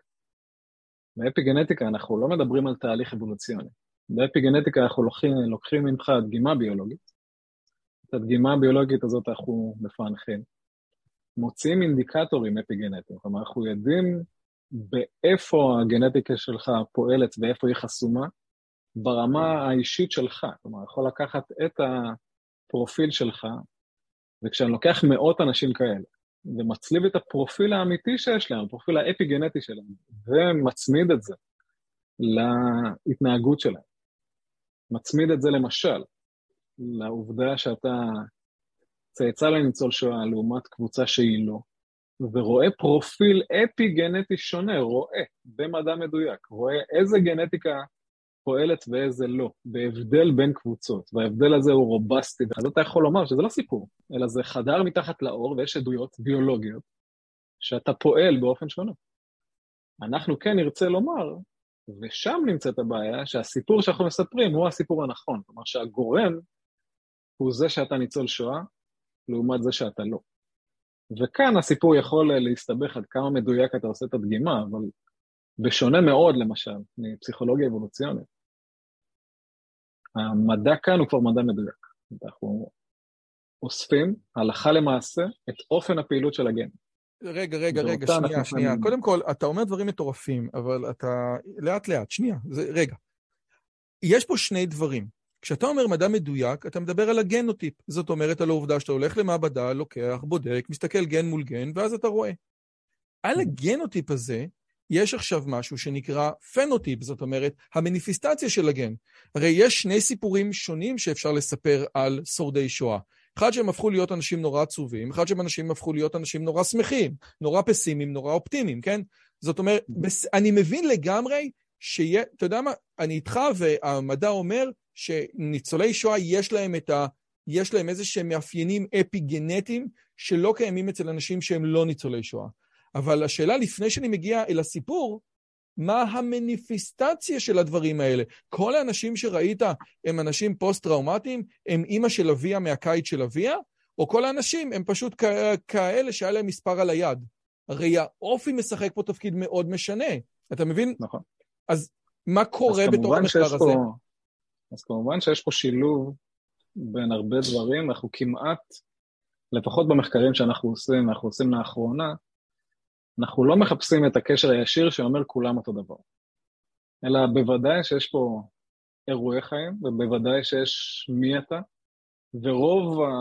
באפי גנטיקה אנחנו לא מדברים על תהליך אבולוציוני. באפיגנטיקה אנחנו לוקחים, לוקחים ממך דגימה ביולוגית, את הדגימה הביולוגית הזאת אנחנו מפענחים, מוצאים אינדיקטורים אפיגנטיים, כלומר אנחנו יודעים באיפה הגנטיקה שלך פועלת ואיפה היא חסומה, ברמה האישית שלך, כלומר, יכול לקחת את הפרופיל שלך, וכשאני לוקח מאות אנשים כאלה, ומצליב את הפרופיל האמיתי שיש להם, הפרופיל האפיגנטי שלהם, ומצמיד את זה להתנהגות שלהם, מצמיד את זה למשל לעובדה שאתה צאצא לניצול שואה לעומת קבוצה שהיא לא, ורואה פרופיל אפי גנטי שונה, רואה במדע מדויק, רואה איזה גנטיקה פועלת ואיזה לא, בהבדל בין קבוצות, וההבדל הזה הוא רובסטי, אז אתה יכול לומר שזה לא סיפור, אלא זה חדר מתחת לאור ויש עדויות ביולוגיות שאתה פועל באופן שונה. אנחנו כן נרצה לומר ושם נמצאת הבעיה שהסיפור שאנחנו מספרים הוא הסיפור הנכון. כלומר שהגורם הוא זה שאתה ניצול שואה, לעומת זה שאתה לא. וכאן הסיפור יכול להסתבך עד כמה מדויק אתה עושה את הדגימה, אבל בשונה מאוד, למשל, מפסיכולוגיה אבולוציונית, המדע כאן הוא כבר מדע מדויק. אנחנו אוספים, הלכה למעשה, את אופן הפעילות של הגן. רגע, רגע, רגע, שנייה, שנייה. קודם כל, אתה אומר דברים מטורפים, אבל אתה... לאט לאט, שנייה, זה... רגע. יש פה שני דברים. כשאתה אומר מדע מדויק, אתה מדבר על הגנוטיפ. זאת אומרת, על העובדה שאתה הולך למעבדה, לוקח, בודק, מסתכל גן מול גן, ואז אתה רואה. על הגנוטיפ הזה, יש עכשיו משהו שנקרא פנוטיפ, זאת אומרת, המניפיסטציה של הגן. הרי יש שני סיפורים שונים שאפשר לספר על שורדי שואה. אחד שהם הפכו להיות אנשים נורא עצובים, אחד שהם אנשים הפכו להיות אנשים נורא שמחים, נורא פסימיים, נורא אופטימיים, כן? זאת אומרת, בס... אני מבין לגמרי שיהיה, אתה יודע מה, אני איתך והמדע אומר שניצולי שואה יש להם את ה... יש להם איזה שהם מאפיינים אפי-גנטיים שלא קיימים אצל אנשים שהם לא ניצולי שואה. אבל השאלה לפני שאני מגיע אל הסיפור, מה המניפיסטציה של הדברים האלה. כל האנשים שראית הם אנשים פוסט-טראומטיים, הם אימא של אביה מהקיץ של אביה, או כל האנשים הם פשוט כאלה שהיה להם מספר על היד. הרי האופי משחק פה תפקיד מאוד משנה, אתה מבין? נכון. אז מה קורה אז בתוך המחקר הזה? פה- אז כמובן שיש פה שילוב בין הרבה דברים, אנחנו כמעט, לפחות במחקרים שאנחנו עושים, אנחנו עושים לאחרונה, אנחנו לא מחפשים את הקשר הישיר שאומר כולם אותו דבר. אלא בוודאי שיש פה אירועי חיים, ובוודאי שיש מי אתה, ורוב ה...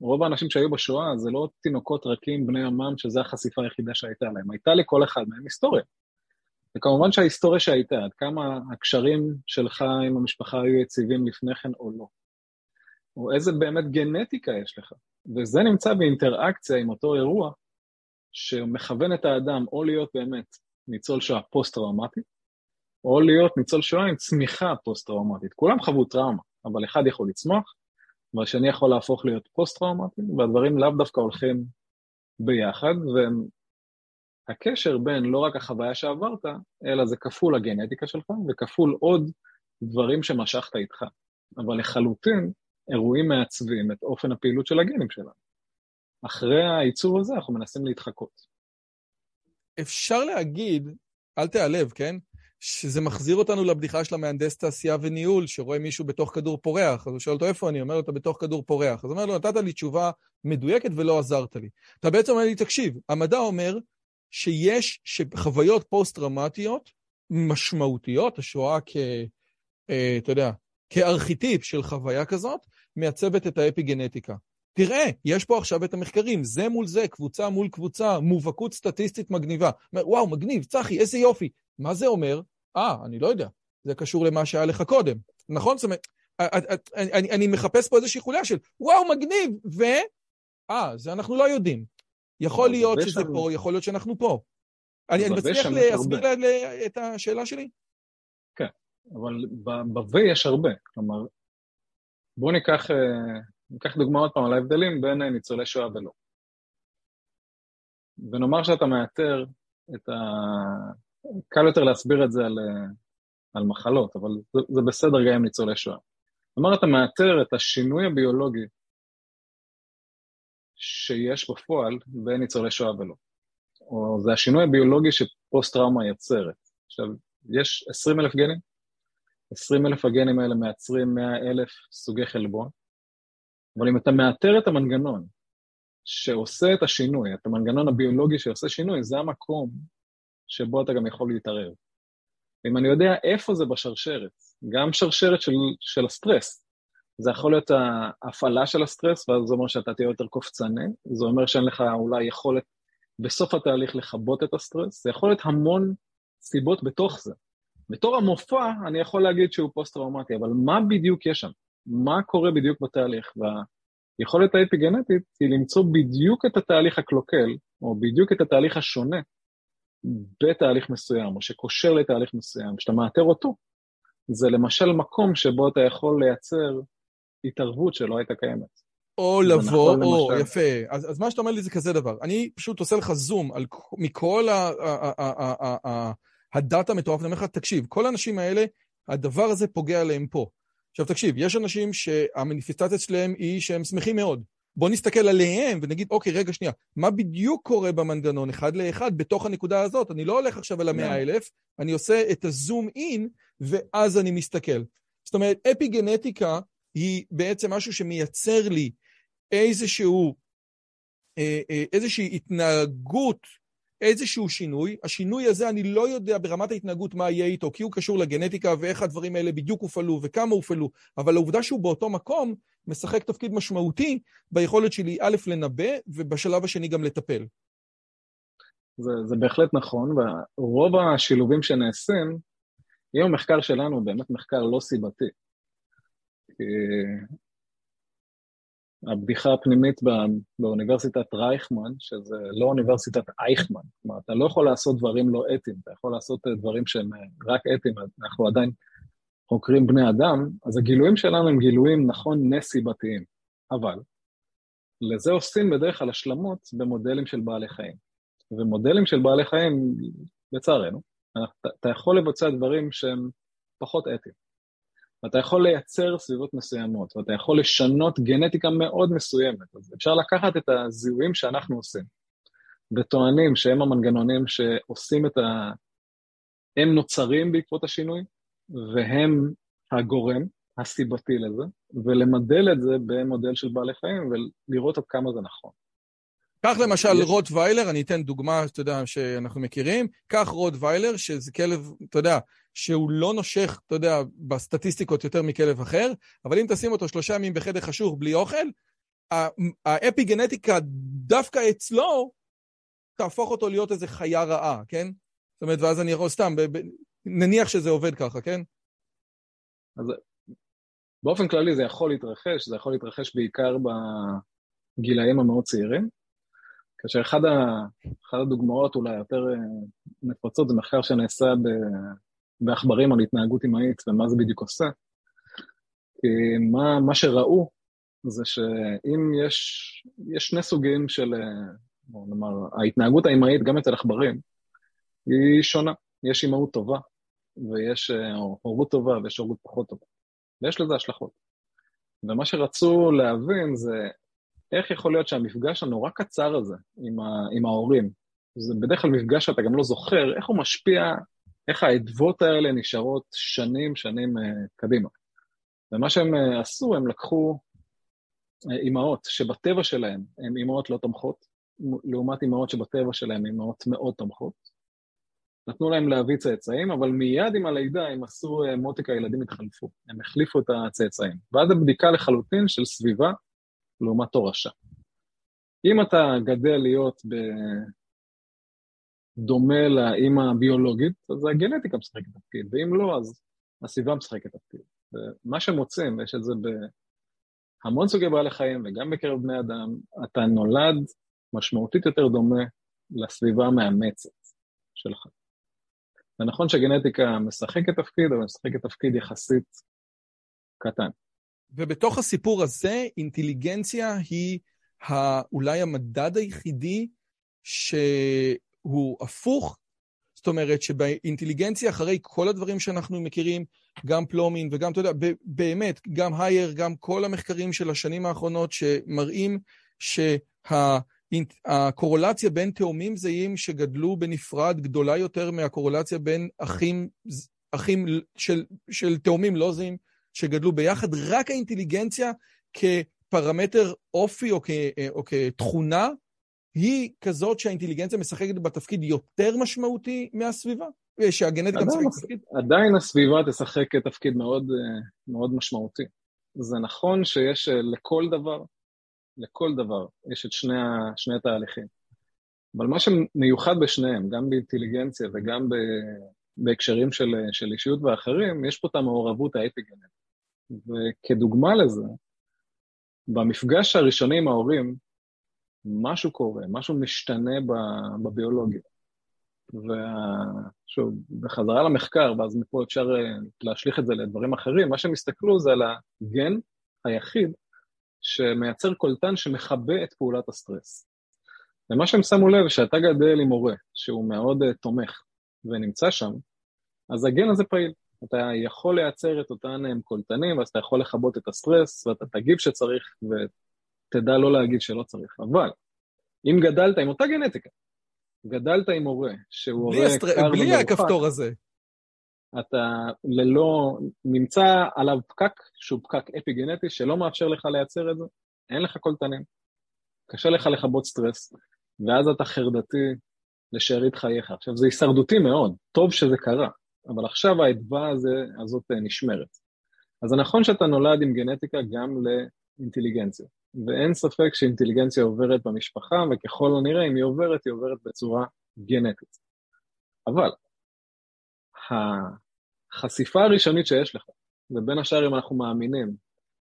רוב האנשים שהיו בשואה זה לא תינוקות רכים בני עמם, שזו החשיפה היחידה שהייתה להם. הייתה לכל אחד מהם היסטוריה. וכמובן שההיסטוריה שהייתה, עד כמה הקשרים שלך עם המשפחה היו יציבים לפני כן או לא. או איזה באמת גנטיקה יש לך. וזה נמצא באינטראקציה עם אותו אירוע, שמכוון את האדם או להיות באמת ניצול שואה פוסט-טראומטי, או להיות ניצול שואה עם צמיחה פוסט-טראומטית. כולם חוו טראומה, אבל אחד יכול לצמוח, והשני יכול להפוך להיות פוסט-טראומטי, והדברים לאו דווקא הולכים ביחד, והקשר בין לא רק החוויה שעברת, אלא זה כפול הגנטיקה שלך, וכפול עוד דברים שמשכת איתך. אבל לחלוטין, אירועים מעצבים את אופן הפעילות של הגנים שלנו. אחרי העיצוב הזה אנחנו מנסים להתחקות. אפשר להגיד, אל תיעלב, כן? שזה מחזיר אותנו לבדיחה של המהנדס תעשייה וניהול, שרואה מישהו בתוך כדור פורח, אז הוא שואל אותו איפה אני, אומר לו, אתה בתוך כדור פורח. אז הוא אומר לו, נתת לי תשובה מדויקת ולא עזרת לי. אתה בעצם אומר לי, תקשיב, המדע אומר שיש חוויות פוסט-טראומטיות משמעותיות, השואה כ... אה, אתה יודע, כארכיטיפ של חוויה כזאת, מייצבת את האפיגנטיקה. תראה, יש פה עכשיו את המחקרים, זה מול זה, קבוצה מול קבוצה, מובהקות סטטיסטית מגניבה. וואו, מגניב, צחי, איזה יופי. מה זה אומר? אה, אני לא יודע. זה קשור למה שהיה לך קודם. נכון? זאת אומרת, אני, אני מחפש פה איזושהי חוליה של, וואו, מגניב, ו... אה, זה אנחנו לא יודעים. יכול להיות שזה שם... פה, יכול להיות שאנחנו פה. אני, אני מצליח להסביר לה, לה, את השאלה שלי? כן, אבל ב-V יש הרבה. כלומר, בואו ניקח... ניקח דוגמא עוד פעם על ההבדלים בין ניצולי שואה ולא. ונאמר שאתה מאתר את ה... קל יותר להסביר את זה על, על מחלות, אבל זה, זה בסדר גם עם ניצולי שואה. כלומר, אתה מאתר את השינוי הביולוגי שיש בפועל בין ניצולי שואה ולא. או זה השינוי הביולוגי שפוסט-טראומה יוצרת. עכשיו, יש 20 אלף גנים, 20 אלף הגנים האלה מייצרים 100 אלף סוגי חלבון, אבל אם אתה מאתר את המנגנון שעושה את השינוי, את המנגנון הביולוגי שעושה שינוי, זה המקום שבו אתה גם יכול להתערב. אם אני יודע איפה זה בשרשרת, גם שרשרת של, של הסטרס, זה יכול להיות ההפעלה של הסטרס, ואז זה אומר שאתה תהיה יותר קופצני, זה אומר שאין לך אולי יכולת בסוף התהליך לכבות את הסטרס, זה יכול להיות המון סיבות בתוך זה. בתור המופע אני יכול להגיד שהוא פוסט-טראומטי, אבל מה בדיוק יש שם? מה קורה בדיוק בתהליך, והיכולת האפיגנטית היא למצוא בדיוק את התהליך הקלוקל, או בדיוק את התהליך השונה בתהליך מסוים, או שקושר לתהליך מסוים, שאתה מאתר אותו. זה למשל מקום שבו אתה יכול לייצר התערבות שלא הייתה קיימת. או לבוא, נכון או, למשל... יפה. אז, אז מה שאתה אומר לי זה כזה דבר. אני פשוט עושה לך זום על, מכל ה, ה, ה, ה, הדאטה המטורף, אני אומר לך, תקשיב, כל האנשים האלה, הדבר הזה פוגע עליהם פה. עכשיו תקשיב, יש אנשים שהמניפיסטציה שלהם היא שהם שמחים מאוד. בוא נסתכל עליהם ונגיד, אוקיי, רגע, שנייה, מה בדיוק קורה במנגנון אחד לאחד בתוך הנקודה הזאת? אני לא הולך עכשיו על המאה אלף, אני עושה את הזום אין, ואז אני מסתכל. זאת אומרת, אפי גנטיקה היא בעצם משהו שמייצר לי איזשהו, אה, אה, איזושהי התנהגות איזשהו שינוי, השינוי הזה אני לא יודע ברמת ההתנהגות מה יהיה איתו, כי הוא קשור לגנטיקה ואיך הדברים האלה בדיוק הופעלו וכמה הופעלו, אבל העובדה שהוא באותו מקום משחק תפקיד משמעותי ביכולת שלי א', לנבא, ובשלב השני גם לטפל. זה, זה בהחלט נכון, ורוב השילובים שנעשים, אם המחקר שלנו באמת מחקר לא סיבתי. הבדיחה הפנימית באוניברסיטת רייכמן, שזה לא אוניברסיטת אייכמן, כלומר, אתה לא יכול לעשות דברים לא אתיים, אתה יכול לעשות דברים שהם רק אתיים, אנחנו עדיין חוקרים בני אדם, אז הגילויים שלנו הם גילויים, נכון, נסיבתיים, אבל לזה עושים בדרך כלל השלמות במודלים של בעלי חיים. ומודלים של בעלי חיים, לצערנו, אתה יכול לבצע דברים שהם פחות אתיים. ואתה יכול לייצר סביבות מסוימות, ואתה יכול לשנות גנטיקה מאוד מסוימת. אז אפשר לקחת את הזיהויים שאנחנו עושים, וטוענים שהם המנגנונים שעושים את ה... הם נוצרים בעקבות השינוי, והם הגורם הסיבתי לזה, ולמדל את זה במודל של בעלי חיים ולראות עד כמה זה נכון. קח למשל. רוטוויילר, אני אתן דוגמה, אתה יודע, שאנחנו מכירים. קח רוטוויילר, שזה כלב, אתה יודע, שהוא לא נושך, אתה יודע, בסטטיסטיקות יותר מכלב אחר, אבל אם תשים אותו שלושה ימים בחדר חשוך בלי אוכל, האפי גנטיקה דווקא אצלו תהפוך אותו להיות איזה חיה רעה, כן? זאת אומרת, ואז אני יכול סתם, ב- ב- נניח שזה עובד ככה, כן? אז באופן כללי זה יכול להתרחש, זה יכול להתרחש בעיקר בגילאים המאוד צעירים, כאשר אחד, ה, אחד הדוגמאות אולי יותר אה, נפוצות זה מחקר שנעשה בעכברים על התנהגות אמהית ומה זה בדיוק עושה. כי מה, מה שראו זה שאם יש, יש שני סוגים של, אה, בוא נאמר, ההתנהגות האמהית גם אצל עכברים היא שונה. יש אימהות טובה ויש אה, הורות טובה ויש הורות פחות טובה. ויש לזה השלכות. ומה שרצו להבין זה איך יכול להיות שהמפגש הנורא קצר הזה עם, ה, עם ההורים, זה בדרך כלל מפגש שאתה גם לא זוכר, איך הוא משפיע, איך האדוות האלה נשארות שנים, שנים uh, קדימה. ומה שהם uh, עשו, הם לקחו uh, אימהות שבטבע שלהן הן אימהות לא תומכות, לעומת אימהות שבטבע שלהן הן אימהות מאוד תומכות. נתנו להם להביא צאצאים, אבל מיד עם הלידה הם עשו מותק הילדים התחלפו, הם החליפו את הצאצאים. ואז הבדיקה לחלוטין של סביבה לעומת תורשה. אם אתה גדל להיות. דומה לאימא הביולוגית, אז הגנטיקה משחקת תפקיד, ואם לא, אז הסביבה משחקת תפקיד. ומה שמוצאים, יש את זה בהמון סוגי בעלי חיים וגם בקרב בני אדם, אתה נולד משמעותית יותר דומה לסביבה המאמצת שלך. זה נכון שגנטיקה משחקת תפקיד, אבל משחקת תפקיד יחסית קטן. ובתוך הסיפור הזה, אינטליגנציה היא אולי המדד היחידי שהוא הפוך. זאת אומרת שבאינטליגנציה, אחרי כל הדברים שאנחנו מכירים, גם פלומין וגם, אתה יודע, באמת, גם הייר, גם כל המחקרים של השנים האחרונות שמראים שהקורולציה בין תאומים זהים שגדלו בנפרד גדולה יותר מהקורולציה בין אחים, אחים של, של תאומים לא זהים. שגדלו ביחד, רק האינטליגנציה כפרמטר אופי או, כ, או כתכונה, היא כזאת שהאינטליגנציה משחקת בתפקיד יותר משמעותי מהסביבה? שהגנטיקה משחקת בתפקיד? עדיין הסביבה תשחק תפקיד מאוד, מאוד משמעותי. זה נכון שיש לכל דבר, לכל דבר, יש את שני, שני התהליכים. אבל מה שמיוחד בשניהם, גם באינטליגנציה וגם ב, בהקשרים של, של אישיות ואחרים, יש פה את המעורבות האפיגנטית. וכדוגמה לזה, במפגש הראשוני עם ההורים, משהו קורה, משהו משתנה בביולוגיה. ושוב, בחזרה למחקר, ואז מפה אפשר אה, להשליך את זה לדברים אחרים, מה שהם הסתכלו זה על הגן היחיד שמייצר קולטן שמכבה את פעולת הסטרס. ומה שהם שמו לב, שאתה גדל עם הורה שהוא מאוד אה, תומך ונמצא שם, אז הגן הזה פעיל. אתה יכול לייצר את אותן קולטנים, ואז אתה יכול לכבות את הסטרס, ואתה תגיב שצריך, ותדע לא להגיד שלא צריך. אבל, אם גדלת עם אותה גנטיקה, גדלת עם הורה, שהוא הורה הסטר... קר בלי הכפתור הזה. אתה ללא, נמצא עליו פקק, שהוא פקק אפי גנטי, שלא מאפשר לך לייצר את זה, אין לך קולטנים. קשה לך לכבות סטרס, ואז אתה חרדתי לשארית חייך. עכשיו, זה הישרדותי מאוד, טוב שזה קרה, אבל עכשיו האדווה הזאת אה, נשמרת. אז זה נכון שאתה נולד עם גנטיקה גם לאינטליגנציה, ואין ספק שאינטליגנציה עוברת במשפחה, וככל הנראה, אם היא עוברת, היא עוברת בצורה גנטית. אבל החשיפה הראשונית שיש לך, ובין השאר אם אנחנו מאמינים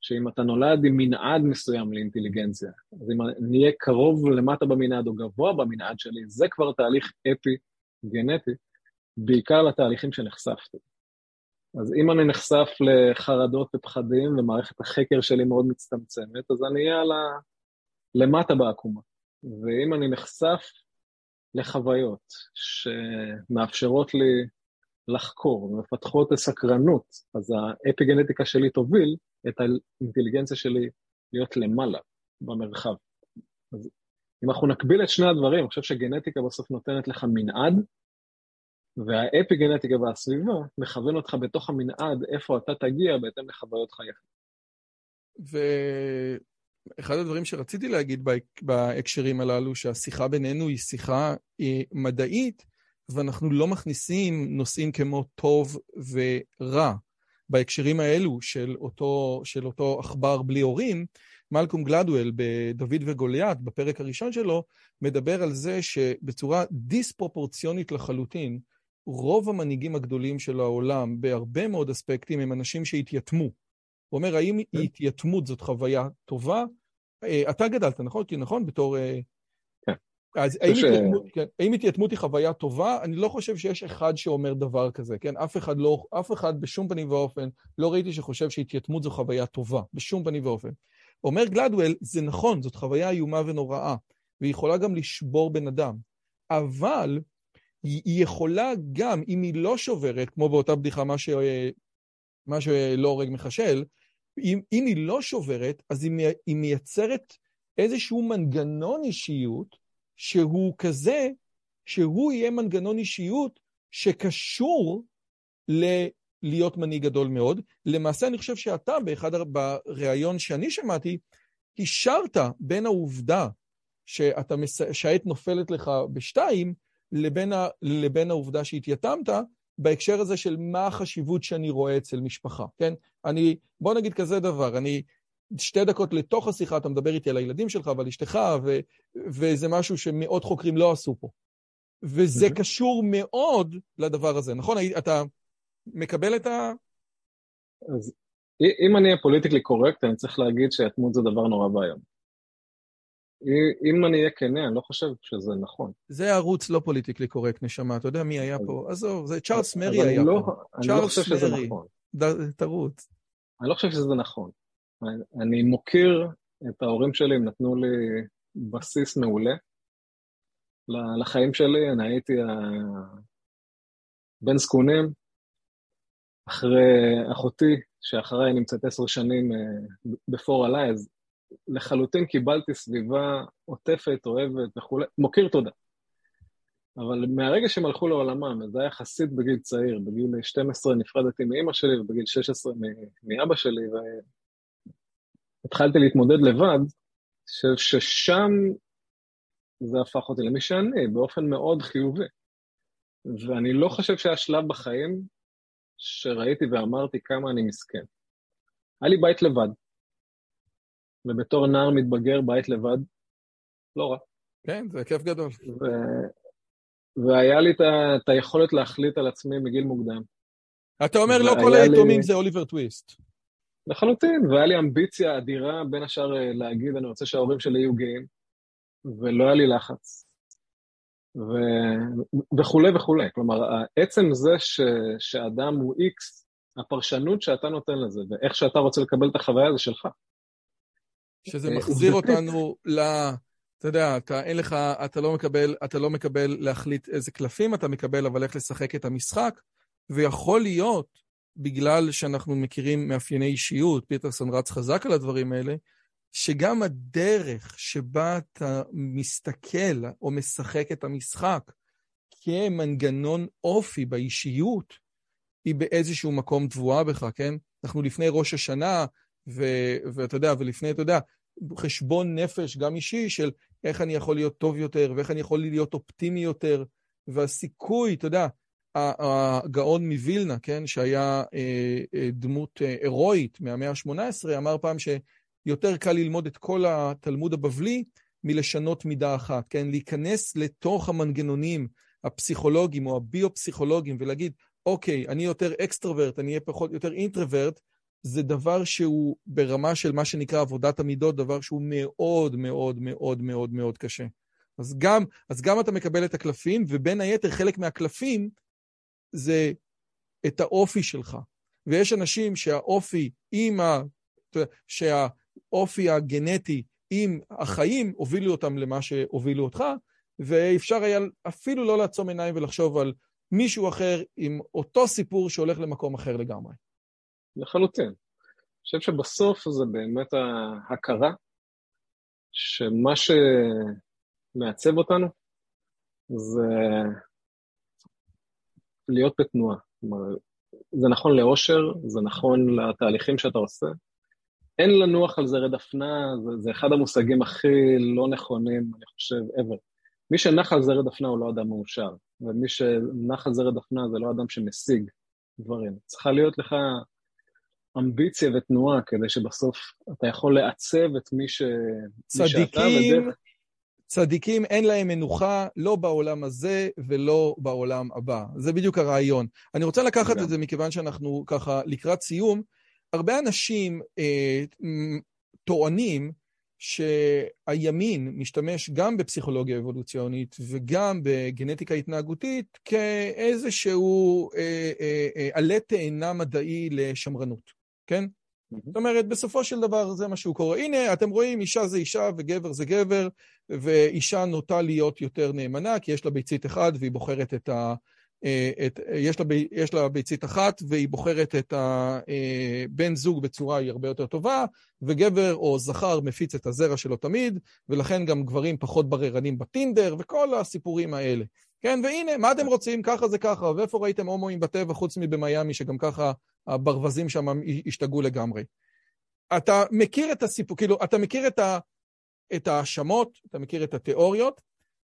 שאם אתה נולד עם מנעד מסוים לאינטליגנציה, אז אם נהיה קרוב למטה במנעד או גבוה במנעד שלי, זה כבר תהליך אפי גנטי, בעיקר לתהליכים שנחשפתי. אז אם אני נחשף לחרדות ופחדים ומערכת החקר שלי מאוד מצטמצמת, אז אני אהיה ה... למטה בעקומה. ואם אני נחשף לחוויות שמאפשרות לי לחקור ומפתחות את הסקרנות, אז האפיגנטיקה שלי תוביל את האינטליגנציה שלי להיות למעלה במרחב. אז אם אנחנו נקביל את שני הדברים, אני חושב שגנטיקה בסוף נותנת לך מנעד, והאפיגנטיקה והסביבה מכוון אותך בתוך המנעד איפה אתה תגיע בהתאם לחוויות חייך. ואחד הדברים שרציתי להגיד בהקשרים הללו, שהשיחה בינינו היא שיחה אה, מדעית, ואנחנו לא מכניסים נושאים כמו טוב ורע. בהקשרים האלו של אותו, של אותו עכבר בלי הורים, מלקום גלדוול בדוד וגוליית, בפרק הראשון שלו, מדבר על זה שבצורה דיספרופורציונית לחלוטין, רוב המנהיגים הגדולים של העולם, בהרבה מאוד אספקטים, הם אנשים שהתייתמו. הוא אומר, האם כן. התייתמות זאת חוויה טובה? אה, אתה גדלת, נכון? כי נכון, בתור... אה, כן. אז האם, ש... התייתמות, כן, האם התייתמות היא חוויה טובה? אני לא חושב שיש אחד שאומר דבר כזה, כן? אף אחד לא, אף אחד בשום פנים ואופן, לא ראיתי שחושב שהתייתמות זו חוויה טובה, בשום פנים ואופן. אומר גלדוול, זה נכון, זאת חוויה איומה ונוראה, והיא יכולה גם לשבור בן אדם, אבל היא יכולה גם, אם היא לא שוברת, כמו באותה בדיחה, מה, ש... מה שלא הורג מחשל, אם, אם היא לא שוברת, אז היא, היא מייצרת איזשהו מנגנון אישיות שהוא כזה, שהוא יהיה מנגנון אישיות שקשור ל... להיות מנהיג גדול מאוד. למעשה אני חושב שאתה, באחד, בריאיון שאני שמעתי, השארת בין העובדה שאתה, שהעת נופלת לך בשתיים, לבין, ה, לבין העובדה שהתייתמת, בהקשר הזה של מה החשיבות שאני רואה אצל משפחה, כן? אני, בוא נגיד כזה דבר, אני שתי דקות לתוך השיחה, אתה מדבר איתי על הילדים שלך ועל אשתך, ו, וזה משהו שמאות חוקרים לא עשו פה. וזה mm-hmm. קשור מאוד לדבר הזה, נכון? אתה מקבל את ה... אז אם אני אהיה פוליטיקלי קורקט, אני צריך להגיד שהתמות זה דבר נורא ואיום. אם אני אהיה כנה, אני לא חושב שזה נכון. זה ערוץ לא פוליטיקלי קורקט, נשמה, אתה יודע מי היה פה? עזוב, זה צ'ארלס מרי היה לא, פה. אני לא חושב שזה נכון. תרוץ. אני לא חושב שזה נכון. אני מוקיר את ההורים שלי, הם נתנו לי בסיס מעולה לחיים שלי, אני הייתי בן זקונים, אחרי אחותי, שאחריי נמצאת עשר שנים בפור עליי, אז לחלוטין קיבלתי סביבה עוטפת, אוהבת וכולי, מוקיר תודה. אבל מהרגע שהם הלכו לעולמם, וזה היה יחסית בגיל צעיר, בגיל 12 נפרדתי מאימא שלי ובגיל 16 מאבא שלי, והתחלתי להתמודד לבד, ששם זה הפך אותי למי שאני, באופן מאוד חיובי. ואני לא חושב שהיה שלב בחיים שראיתי ואמרתי כמה אני מסכן. היה לי בית לבד, ובתור נער מתבגר בית לבד, לא רע. כן, זה כיף גדול. ו... והיה לי את היכולת להחליט על עצמי מגיל מוקדם. אתה אומר לא כל היתומים לי... זה אוליבר טוויסט. לחלוטין, והיה לי אמביציה אדירה, בין השאר אה, להגיד, אני רוצה שההורים שלי יהיו גאים, ולא היה לי לחץ. ו... וכולי וכולי. כלומר, עצם זה ש... שאדם הוא איקס, הפרשנות שאתה נותן לזה, ואיך שאתה רוצה לקבל את החוויה זה שלך. שזה אה, מחזיר אותנו ל... אתה יודע, אתה אין לך, אתה לא מקבל, אתה לא מקבל להחליט איזה קלפים אתה מקבל, אבל איך לשחק את המשחק, ויכול להיות, בגלל שאנחנו מכירים מאפייני אישיות, פיטרסון רץ חזק על הדברים האלה, שגם הדרך שבה אתה מסתכל או משחק את המשחק כמנגנון אופי באישיות, היא באיזשהו מקום טבועה בך, כן? אנחנו לפני ראש השנה, ו- ואתה יודע, ולפני, אתה יודע, חשבון נפש גם אישי של איך אני יכול להיות טוב יותר, ואיך אני יכול להיות אופטימי יותר, והסיכוי, אתה יודע, הגאון מווילנה, כן, שהיה אה, אה, דמות אה, הירואית מהמאה ה-18, אמר פעם שיותר קל ללמוד את כל התלמוד הבבלי מלשנות מידה אחת, כן? להיכנס לתוך המנגנונים הפסיכולוגיים או הביו-פסיכולוגיים ולהגיד, אוקיי, אני יותר אקסטרוורט, אני אהיה פחות, יותר אינטרוורט, זה דבר שהוא ברמה של מה שנקרא עבודת המידות, דבר שהוא מאוד מאוד מאוד מאוד מאוד קשה. אז גם, אז גם אתה מקבל את הקלפים, ובין היתר חלק מהקלפים זה את האופי שלך. ויש אנשים שהאופי עם ה... שהאופי הגנטי עם החיים הובילו אותם למה שהובילו אותך, ואפשר היה אפילו לא לעצום עיניים ולחשוב על מישהו אחר עם אותו סיפור שהולך למקום אחר לגמרי. לחלוטין. אני חושב שבסוף זה באמת ההכרה שמה שמעצב אותנו זה להיות בתנועה. זה נכון לאושר, זה נכון לתהליכים שאתה עושה. אין לנוח על זרי דפנה, זה, זה אחד המושגים הכי לא נכונים, אני חושב, ever. מי שנח על זרי דפנה הוא לא אדם מאושר, ומי שנח על זרי דפנה זה לא אדם שמשיג דברים. צריכה להיות לך אמביציה ותנועה כדי שבסוף אתה יכול לעצב את מי, ש... צדיקים, מי שאתה. צדיקים אין להם מנוחה, לא בעולם הזה ולא בעולם הבא. זה בדיוק הרעיון. אני רוצה לקחת את זה מכיוון שאנחנו ככה לקראת סיום. הרבה אנשים אה, טוענים שהימין משתמש גם בפסיכולוגיה אבולוציונית וגם בגנטיקה התנהגותית כאיזשהו אה, אה, אה, עלה תאנה מדעי לשמרנות, כן? זאת אומרת, בסופו של דבר זה מה שהוא קורא. הנה, אתם רואים, אישה זה אישה וגבר זה גבר, ואישה נוטה להיות יותר נאמנה, כי יש לה ביצית אחת והיא בוחרת את ה... אה, את, יש, לה, יש לה ביצית אחת והיא בוחרת את הבן אה, זוג בצורה היא הרבה יותר טובה, וגבר או זכר מפיץ את הזרע שלו תמיד, ולכן גם גברים פחות בררנים בטינדר, וכל הסיפורים האלה. כן, והנה, מה אתם רוצים? ככה זה ככה, ואיפה ראיתם הומואים בטבע חוץ מבמיאמי, שגם ככה הברווזים שם השתגעו לגמרי. אתה מכיר את הסיפור, כאילו, אתה מכיר את, ה, את ההאשמות, אתה מכיר את התיאוריות,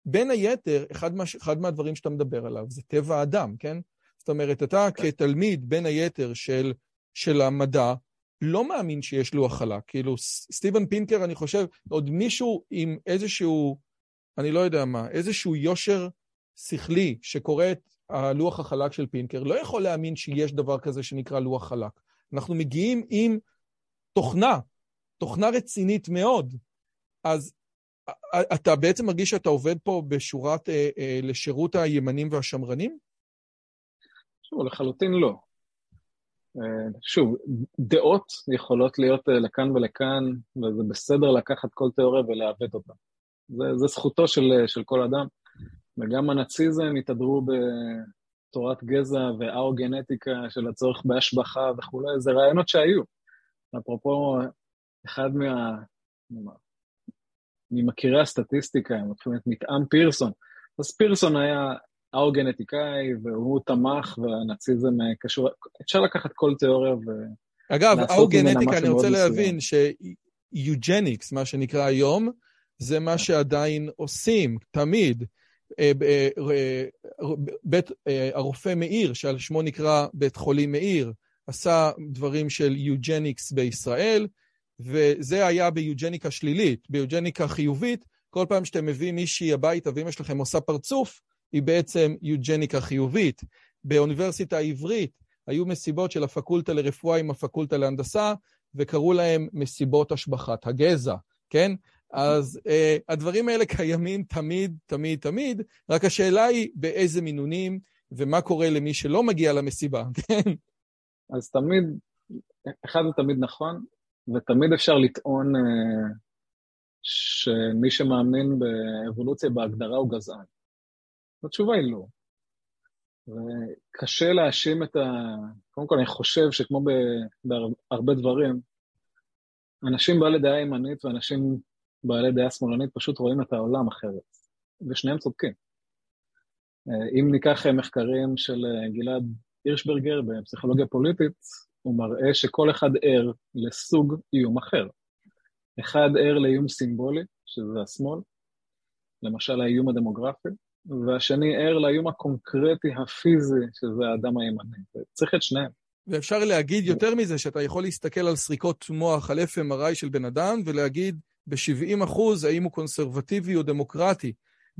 בין היתר, אחד, מה, אחד מהדברים שאתה מדבר עליו זה טבע האדם, כן? זאת אומרת, אתה כתלמיד, בין היתר של, של המדע, לא מאמין שיש לוח חלק. כאילו, סטיבן פינקר, אני חושב, עוד מישהו עם איזשהו, אני לא יודע מה, איזשהו יושר שכלי שקורא את הלוח החלק של פינקר, לא יכול להאמין שיש דבר כזה שנקרא לוח חלק. אנחנו מגיעים עם תוכנה, תוכנה רצינית מאוד. אז אתה בעצם מרגיש שאתה עובד פה בשורת, אה, אה, לשירות הימנים והשמרנים? שוב, לחלוטין לא. אה, שוב, דעות יכולות להיות אה, לכאן ולכאן, וזה בסדר לקחת כל תיאוריה ולעוות אותה. זה, זה זכותו של, אה, של כל אדם. וגם הנאציזם התהדרו בתורת גזע ואו-גנטיקה של הצורך בהשבחה וכולי, זה רעיונות שהיו. אפרופו, אחד מה... ממכירי הסטטיסטיקה, הם לוקחים את מתאם פירסון. אז פירסון היה האו-גנטיקאי, והוא תמך, והנאציזם קשור... אפשר לקחת כל תיאוריה ו... אגב, האו-גנטיקה, אני רוצה להבין שיוג'ניקס, מה שנקרא היום, זה מה שעדיין עושים, תמיד. אה, אה, בית, אה, הרופא מאיר, שעל שמו נקרא בית חולים מאיר, עשה דברים של יוג'ניקס בישראל, וזה היה ביוג'ניקה שלילית. ביוג'ניקה חיובית, כל פעם שאתם מביאים מישהי הביתה ואמא שלכם עושה פרצוף, היא בעצם יוג'ניקה חיובית. באוניברסיטה העברית היו מסיבות של הפקולטה לרפואה עם הפקולטה להנדסה, וקראו להם מסיבות השבחת הגזע, כן? אז uh, הדברים האלה קיימים תמיד, תמיד, תמיד, רק השאלה היא באיזה מינונים ומה קורה למי שלא מגיע למסיבה, [laughs] כן? אז תמיד, אחד זה תמיד נכון, ותמיד אפשר לטעון uh, שמי שמאמין באבולוציה בהגדרה הוא גזען. התשובה היא לא. וקשה להאשים את ה... קודם כל, אני חושב שכמו בהרבה דברים, אנשים בעלי דעה ימנית ואנשים בעלי דעה שמאלנית פשוט רואים את העולם אחרת, ושניהם צודקים. אה, אם ניקח אה, מחקרים של אה, גלעד הירשברגר בפסיכולוגיה פוליטית, הוא מראה שכל אחד ער לסוג איום אחר. אחד ער לאיום סימבולי, שזה השמאל, למשל האיום הדמוגרפי, והשני ער לאיום הקונקרטי הפיזי, שזה האדם הימני. צריך את שניהם. ואפשר להגיד יותר מזה, שאתה יכול להסתכל על סריקות מוח, על FMRI של בן אדם, ולהגיד, ב-70 אחוז האם הוא קונסרבטיבי או דמוקרטי.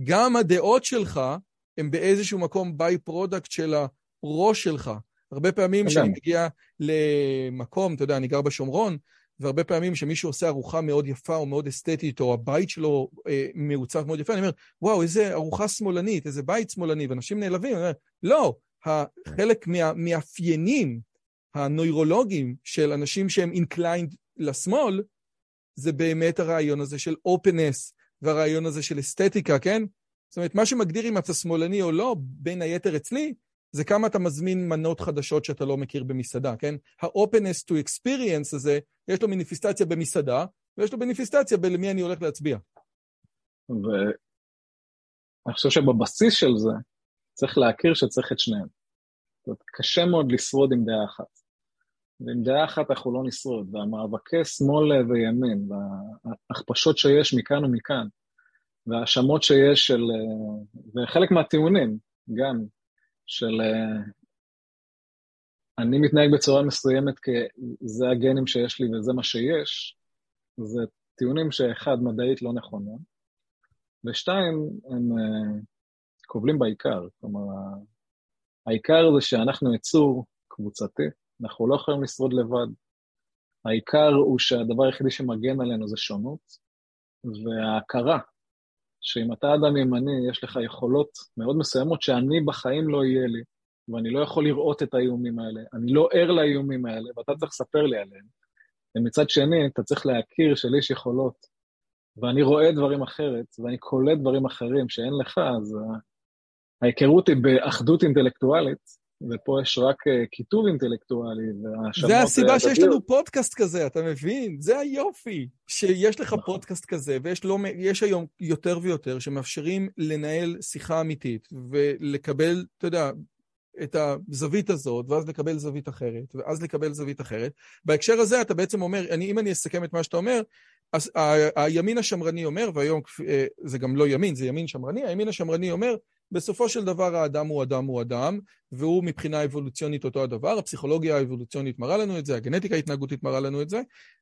גם הדעות שלך הן באיזשהו מקום by-product של הראש שלך. הרבה פעמים כשאני מגיע למקום, אתה יודע, אני גר בשומרון, והרבה פעמים כשמישהו עושה ארוחה מאוד יפה או מאוד אסתטית, או הבית שלו אה, מעוצב מאוד יפה, אני אומר, וואו, איזה ארוחה שמאלנית, איזה בית שמאלני, ואנשים נעלבים, אני אומר, לא, חלק מהמאפיינים הנוירולוגיים של אנשים שהם inclined לשמאל, זה באמת הרעיון הזה של אופנס, והרעיון הזה של אסתטיקה, כן? זאת אומרת, מה שמגדיר אם אתה שמאלני או לא, בין היתר אצלי, זה כמה אתה מזמין מנות חדשות שאתה לא מכיר במסעדה, כן? ה-openness to experience הזה, יש לו מניפיסטציה במסעדה, ויש לו מניפיסטציה בלמי אני הולך להצביע. ואני חושב שבבסיס של זה, צריך להכיר שצריך את שניהם. זאת אומרת, קשה מאוד לשרוד עם דעה אחת. ועם דעה אחת אנחנו לא נשרוד, והמאבקי שמאל וימין, וההכפשות שיש מכאן ומכאן, וההאשמות שיש של... וחלק מהטיעונים, גם, של אני מתנהג בצורה מסוימת כי זה הגנים שיש לי וזה מה שיש, זה טיעונים שאחד, מדעית לא נכונים, ושתיים, הם קובלים בעיקר. כלומר, העיקר זה שאנחנו יצור קבוצתי, אנחנו לא יכולים לשרוד לבד. העיקר הוא שהדבר היחידי שמגן עלינו זה שונות, וההכרה שאם אתה אדם ימני, יש לך יכולות מאוד מסוימות שאני בחיים לא יהיה לי, ואני לא יכול לראות את האיומים האלה, אני לא ער לאיומים האלה, ואתה צריך לספר לי עליהם. ומצד שני, אתה צריך להכיר שלי יש יכולות, ואני רואה דברים אחרת, ואני קולט דברים אחרים שאין לך, אז ההיכרות היא באחדות אינטלקטואלית, ופה יש רק אה, אינטלקטואלי, והאשמות... זה הסיבה שיש לנו פודקאסט כזה, אתה מבין? זה היופי, שיש לך נכון. פודקאסט כזה, ויש לא, היום יותר ויותר שמאפשרים לנהל שיחה אמיתית, ולקבל, אתה יודע, את הזווית הזאת, ואז לקבל זווית אחרת, ואז לקבל זווית אחרת. בהקשר הזה אתה בעצם אומר, אני, אם אני אסכם את מה שאתה אומר, אז הימין השמרני אומר, והיום אה, זה גם לא ימין, זה ימין שמרני, הימין השמרני אומר, בסופו של דבר האדם הוא אדם הוא אדם, והוא מבחינה אבולוציונית אותו הדבר, הפסיכולוגיה האבולוציונית מראה לנו את זה, הגנטיקה ההתנהגותית מראה לנו את זה,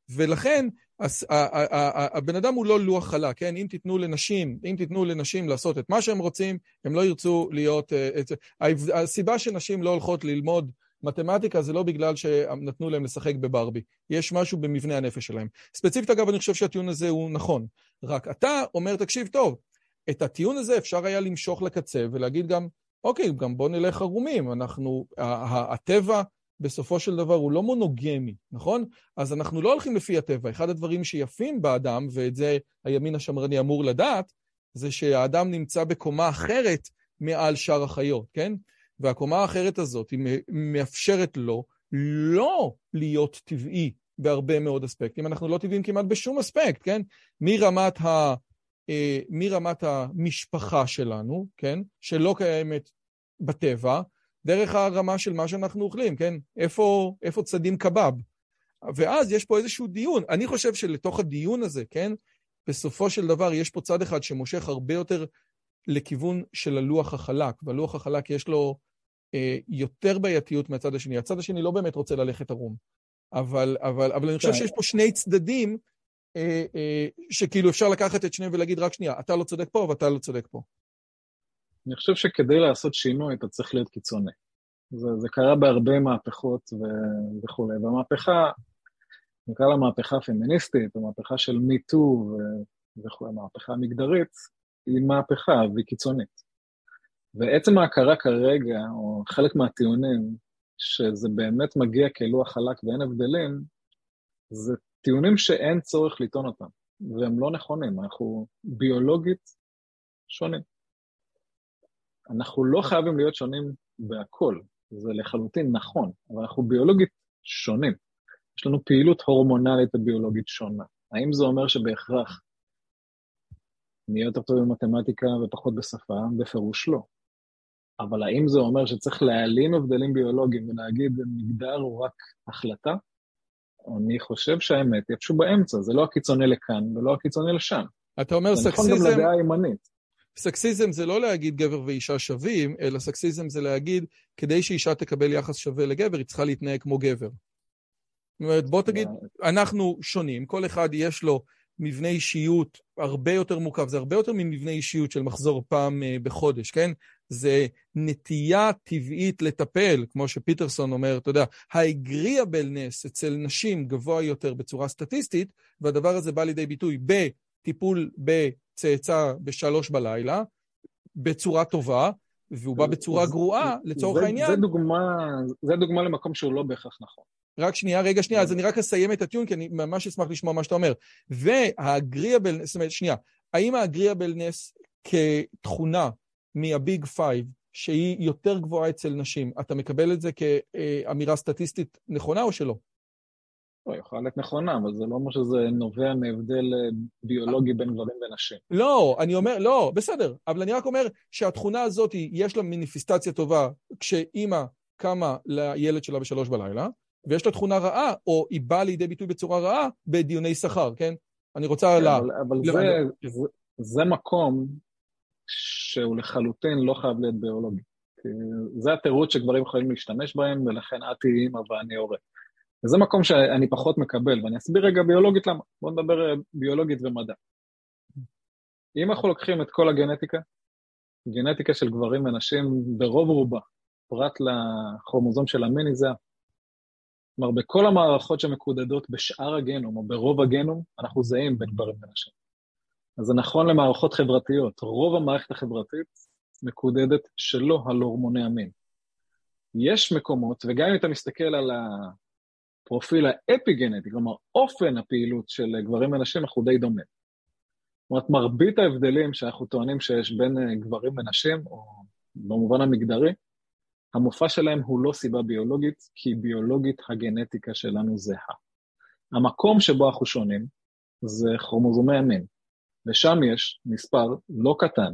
ולכן הבן אדם הוא לא לוח חלק, כן? אם תיתנו לנשים, אם תיתנו לנשים לעשות את מה שהם רוצים, הם לא ירצו להיות... אה, הסיבה שנשים לא הולכות ללמוד מתמטיקה זה לא בגלל שנתנו להם לשחק בברבי, יש משהו במבנה הנפש שלהם. ספציפית אגב, אני חושב שהטיעון הזה הוא נכון, רק אתה אומר, תקשיב טוב, את הטיעון הזה אפשר היה למשוך לקצה ולהגיד גם, אוקיי, גם בוא נלך ערומים, אנחנו, הטבע בסופו של דבר הוא לא מונוגמי, נכון? אז אנחנו לא הולכים לפי הטבע. אחד הדברים שיפים באדם, ואת זה הימין השמרני אמור לדעת, זה שהאדם נמצא בקומה אחרת מעל שאר החיות, כן? והקומה האחרת הזאת היא מאפשרת לו לא להיות טבעי בהרבה מאוד אספקטים. אנחנו לא טבעיים כמעט בשום אספקט, כן? מרמת ה... אה, מרמת המשפחה שלנו, כן? שלא קיימת בטבע, דרך הרמה של מה שאנחנו אוכלים, כן? איפה, איפה צדים קבב? ואז יש פה איזשהו דיון. אני חושב שלתוך הדיון הזה, כן? בסופו של דבר יש פה צד אחד שמושך הרבה יותר לכיוון של הלוח החלק, והלוח החלק יש לו אה, יותר בעייתיות מהצד השני. הצד השני לא באמת רוצה ללכת ערום, אבל, אבל, אבל אני חושב כן. שיש פה שני צדדים שכאילו אפשר לקחת את שניהם ולהגיד רק שנייה, אתה לא צודק פה ואתה לא צודק פה. אני חושב שכדי לעשות שינוי אתה צריך להיות קיצוני. זה, זה קרה בהרבה מהפכות ו- וכולי, והמהפכה, נקרא לה מהפכה פמיניסטית, המהפכה של מיטו ו- וכולי, המהפכה המגדרית, היא מהפכה והיא קיצונית. ועצם ההכרה כרגע, או חלק מהטיעונים, שזה באמת מגיע כלוח חלק ואין הבדלים, זה טיעונים שאין צורך לטעון אותם, והם לא נכונים, אנחנו ביולוגית שונים. אנחנו לא חייבים להיות שונים בהכל, זה לחלוטין נכון, אבל אנחנו ביולוגית שונים. יש לנו פעילות הורמונלית וביולוגית שונה. האם זה אומר שבהכרח נהיה יותר טוב במתמטיקה ופחות בשפה? בפירוש לא. אבל האם זה אומר שצריך להעלים הבדלים ביולוגיים ולהגיד מגדר הוא רק החלטה? אני חושב שהאמת היא איפשהו באמצע, זה לא הקיצוני לכאן ולא הקיצוני לשם. אתה אומר סקסיזם... זה נכון גם לדעה הימנית. סקסיזם זה לא להגיד גבר ואישה שווים, אלא סקסיזם זה להגיד, כדי שאישה תקבל יחס שווה לגבר, היא צריכה להתנהג כמו גבר. זאת אומרת, בוא תגיד, אנחנו שונים, כל אחד יש לו מבנה אישיות הרבה יותר מורכב, זה הרבה יותר ממבנה אישיות של מחזור פעם uh, בחודש, כן? זה נטייה טבעית לטפל, כמו שפיטרסון אומר, אתה יודע, האגריאבלנס אצל נשים גבוה יותר בצורה סטטיסטית, והדבר הזה בא לידי ביטוי בטיפול בצאצא בשלוש בלילה, בצורה טובה, והוא בא בצורה גרועה, לצורך זה, העניין. זה דוגמה, זה דוגמה למקום שהוא לא בהכרח נכון. רק שנייה, רגע, שנייה, אז אני רק אסיים את הטיעון, כי אני ממש אשמח לשמוע מה שאתה אומר. וה agreeableness, זאת אומרת, שנייה, האם ה agreeableness כתכונה מה Big Five, שהיא יותר גבוהה אצל נשים, אתה מקבל את זה כאמירה סטטיסטית נכונה או שלא? לא, יכולה להיות נכונה, אבל זה לא אומר שזה נובע מהבדל אה, ביולוגי בין גברים ונשים. לא, אני אומר, לא, בסדר, אבל אני רק אומר שהתכונה הזאת, יש לה מניפיסטציה טובה כשאימא קמה לילד שלה בשלוש בלילה, ויש לה תכונה רעה, או היא באה לידי ביטוי בצורה רעה, בדיוני שכר, כן? אני רוצה כן, לה... אבל, אבל זה, זה, זה מקום שהוא לחלוטין לא חייב להיות ביולוגי. זה התירוץ שגברים יכולים להשתמש בהם, ולכן את תהיי אימא ואני הורה. וזה מקום שאני פחות מקבל, ואני אסביר רגע ביולוגית למה. בואו נדבר אה, ביולוגית ומדע. אם אנחנו לוקחים את כל הגנטיקה, גנטיקה של גברים ונשים ברוב רובה, פרט לכרומוזום של המיני זה כלומר, בכל המערכות שמקודדות בשאר הגנום, או ברוב הגנום, אנחנו זהים בין גברים ונשים. אז זה נכון למערכות חברתיות. רוב המערכת החברתית מקודדת שלא על הורמוני המין. יש מקומות, וגם אם אתה מסתכל על הפרופיל האפי-גנטי, כלומר, אופן הפעילות של גברים ונשים, אנחנו די דומים. זאת אומרת, מרבית ההבדלים שאנחנו טוענים שיש בין גברים ונשים, או במובן המגדרי, המופע שלהם הוא לא סיבה ביולוגית, כי ביולוגית הגנטיקה שלנו זהה. המקום שבו אנחנו שונים זה כרומוזומי המין, ושם יש מספר לא קטן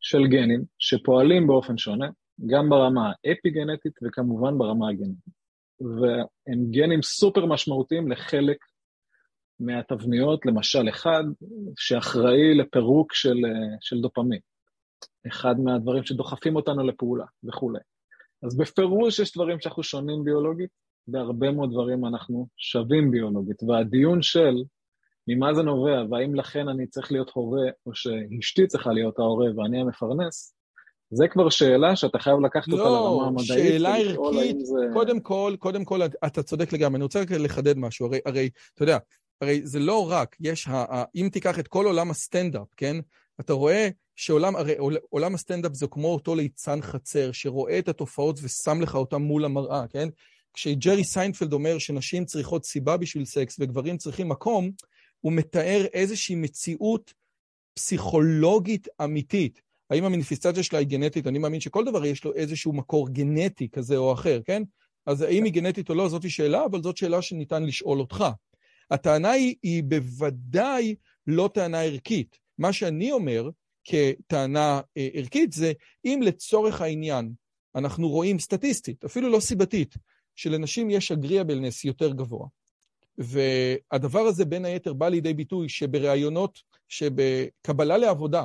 של גנים שפועלים באופן שונה, גם ברמה האפי-גנטית וכמובן ברמה הגנטית. והם גנים סופר משמעותיים לחלק מהתבניות, למשל אחד שאחראי לפירוק של, של דופמין, אחד מהדברים שדוחפים אותנו לפעולה וכולי. אז בפירוש יש דברים שאנחנו שונים ביולוגית, בהרבה מאוד דברים אנחנו שווים ביולוגית, והדיון של ממה זה נובע, והאם לכן אני צריך להיות הורה, או שאשתי צריכה להיות ההורה ואני המפרנס, זה כבר שאלה שאתה חייב לקחת לא, אותה לרמה המדעית. לא, שאלה ערכית, זה... קודם כל, קודם כל, אתה צודק לגמרי. אני רוצה רק לחדד משהו, הרי, הרי, אתה יודע, הרי זה לא רק, יש, אם תיקח את כל עולם הסטנדאפ, כן? אתה רואה שעולם, הרי עולם הסטנדאפ זה כמו אותו ליצן חצר, שרואה את התופעות ושם לך אותן מול המראה, כן? כשג'רי סיינפלד אומר שנשים צריכות סיבה בשביל סקס וגברים צריכים מקום, הוא מתאר איזושהי מציאות פסיכולוגית אמיתית. האם המניפיסטציה שלה היא גנטית? אני מאמין שכל דבר יש לו איזשהו מקור גנטי כזה או אחר, כן? אז האם היא גנטית או לא, זאתי שאלה, אבל זאת שאלה שניתן לשאול אותך. הטענה היא, היא בוודאי לא טענה ערכית. מה שאני אומר, כטענה אה, ערכית זה אם לצורך העניין אנחנו רואים סטטיסטית, אפילו לא סיבתית, שלנשים יש אגריאבלנס יותר גבוה. והדבר הזה בין היתר בא לידי ביטוי שבראיונות, שבקבלה לעבודה,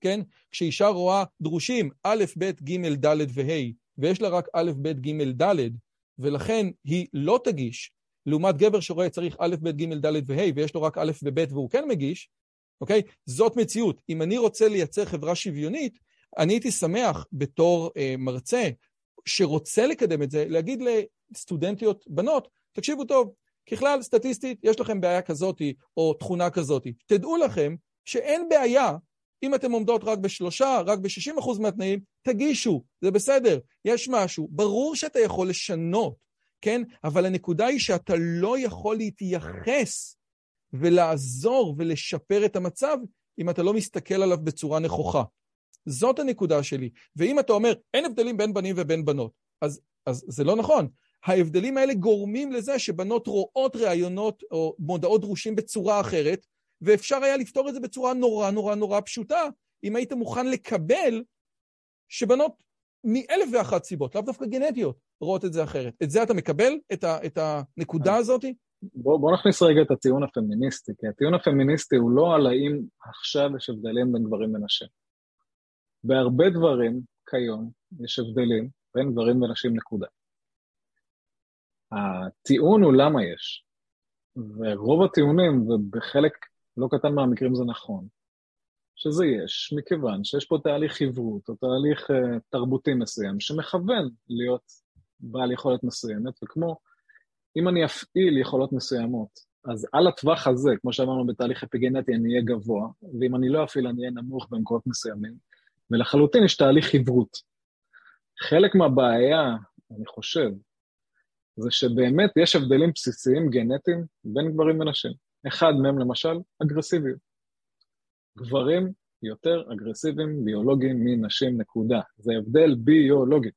כן? כשאישה רואה דרושים א', ב', ג', ד' וה', ויש לה רק א', ב', ג', ד', ולכן היא לא תגיש, לעומת גבר שרואה צריך א', ב', ג', ד' וה', ויש לו רק א' וב' והוא כן מגיש, אוקיי? זאת מציאות. אם אני רוצה לייצר חברה שוויונית, אני הייתי שמח בתור אה, מרצה שרוצה לקדם את זה, להגיד לסטודנטיות בנות, תקשיבו טוב, ככלל, סטטיסטית, יש לכם בעיה כזאת או תכונה כזאת. תדעו לכם שאין בעיה אם אתם עומדות רק בשלושה, רק ב-60% מהתנאים, תגישו, זה בסדר, יש משהו. ברור שאתה יכול לשנות, כן? אבל הנקודה היא שאתה לא יכול להתייחס ולעזור ולשפר את המצב אם אתה לא מסתכל עליו בצורה נכוחה. זאת הנקודה שלי. ואם אתה אומר, אין הבדלים בין בנים ובין בנות, אז, אז זה לא נכון. ההבדלים האלה גורמים לזה שבנות רואות ראיונות או מודעות דרושים בצורה אחרת, ואפשר היה לפתור את זה בצורה נורא נורא נורא פשוטה, אם היית מוכן לקבל שבנות מאלף ואחת סיבות, לאו דווקא גנטיות, רואות את זה אחרת. את זה אתה מקבל? את, ה, את הנקודה הזאת? בוא, בוא נכניס רגע את הטיעון הפמיניסטי, כי הטיעון הפמיניסטי הוא לא על האם עכשיו יש הבדלים בין גברים ונשים. בהרבה דברים כיום יש הבדלים בין גברים ונשים נקודה. הטיעון הוא למה יש, ורוב הטיעונים, ובחלק לא קטן מהמקרים זה נכון, שזה יש מכיוון שיש פה תהליך חברות או תהליך uh, תרבותי מסוים שמכוון להיות בעל יכולת מסוימת, וכמו אם אני אפעיל יכולות מסוימות, אז על הטווח הזה, כמו שאמרנו בתהליך אפיגנטי, אני אהיה גבוה, ואם אני לא אפעיל אני אהיה נמוך במקומות מסוימים, ולחלוטין יש תהליך חברות. חלק מהבעיה, אני חושב, זה שבאמת יש הבדלים בסיסיים גנטיים בין גברים ונשים. אחד מהם למשל, אגרסיביות. גברים יותר אגרסיביים ביולוגיים מנשים, נקודה. זה הבדל ביולוגי.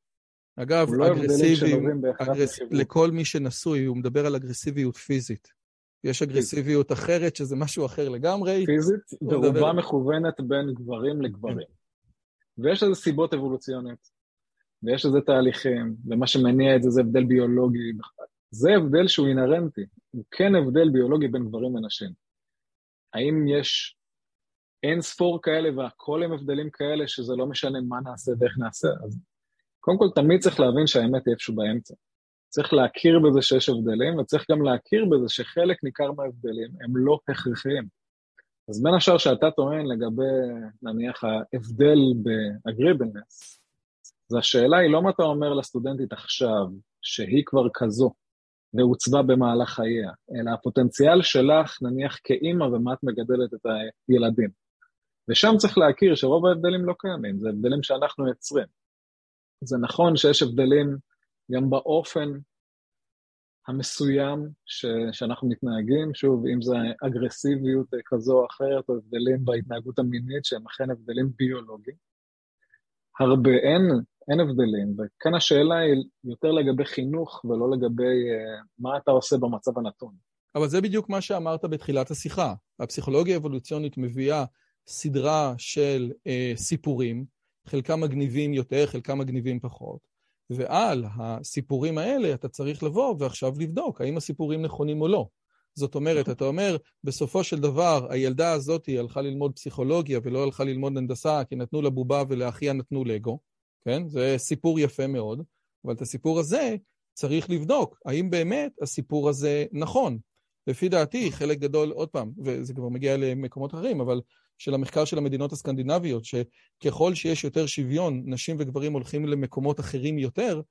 אגב, לא אגרסיבי, אגרס... לכל מי שנשוי, הוא מדבר על אגרסיביות פיזית. יש אגרסיביות אחרת, שזה משהו אחר לגמרי. פיזית, הוא מדבר- מכוונת בין גברים לגברים. ויש לזה סיבות אבולוציוניות, ויש לזה תהליכים, ומה שמניע את זה זה הבדל ביולוגי. זה הבדל שהוא אינהרנטי, הוא כן הבדל ביולוגי בין גברים לנשים. האם יש אין ספור כאלה והכל הם הבדלים כאלה שזה לא משנה מה נעשה ואיך נעשה? אז קודם כל תמיד צריך להבין שהאמת היא איפשהו באמצע. צריך להכיר בזה שיש הבדלים, וצריך גם להכיר בזה שחלק ניכר מההבדלים הם לא הכרחיים. אז בין השאר שאתה טוען לגבי, נניח, ההבדל באגריבלנס, אז השאלה היא לא מה אתה אומר לסטודנטית עכשיו, שהיא כבר כזו, ועוצבה במהלך חייה, אלא הפוטנציאל שלך, נניח כאימא, ומה את מגדלת את הילדים. ושם צריך להכיר שרוב ההבדלים לא קיימים, זה הבדלים שאנחנו יוצרים. זה נכון שיש הבדלים גם באופן המסוים ש, שאנחנו מתנהגים, שוב, אם זה אגרסיביות כזו או אחרת, או הבדלים בהתנהגות המינית, שהם אכן הבדלים ביולוגיים. הרבה, אין, אין הבדלים, וכאן השאלה היא יותר לגבי חינוך ולא לגבי uh, מה אתה עושה במצב הנתון. אבל זה בדיוק מה שאמרת בתחילת השיחה. הפסיכולוגיה האבולוציונית מביאה סדרה של אה, סיפורים, חלקם מגניבים יותר, חלקם מגניבים פחות, ועל הסיפורים האלה אתה צריך לבוא ועכשיו לבדוק האם הסיפורים נכונים או לא. זאת אומרת, אתה אומר, בסופו של דבר, הילדה הזאת היא הלכה ללמוד פסיכולוגיה ולא הלכה ללמוד הנדסה, כי נתנו לה בובה ולאחיה נתנו לגו, כן? זה סיפור יפה מאוד, אבל את הסיפור הזה צריך לבדוק, האם באמת הסיפור הזה נכון. לפי דעתי, חלק גדול, עוד פעם, וזה כבר מגיע למקומות אחרים, אבל של המחקר של המדינות הסקנדינביות, שככל שיש יותר שוויון, נשים וגברים הולכים למקומות אחרים יותר,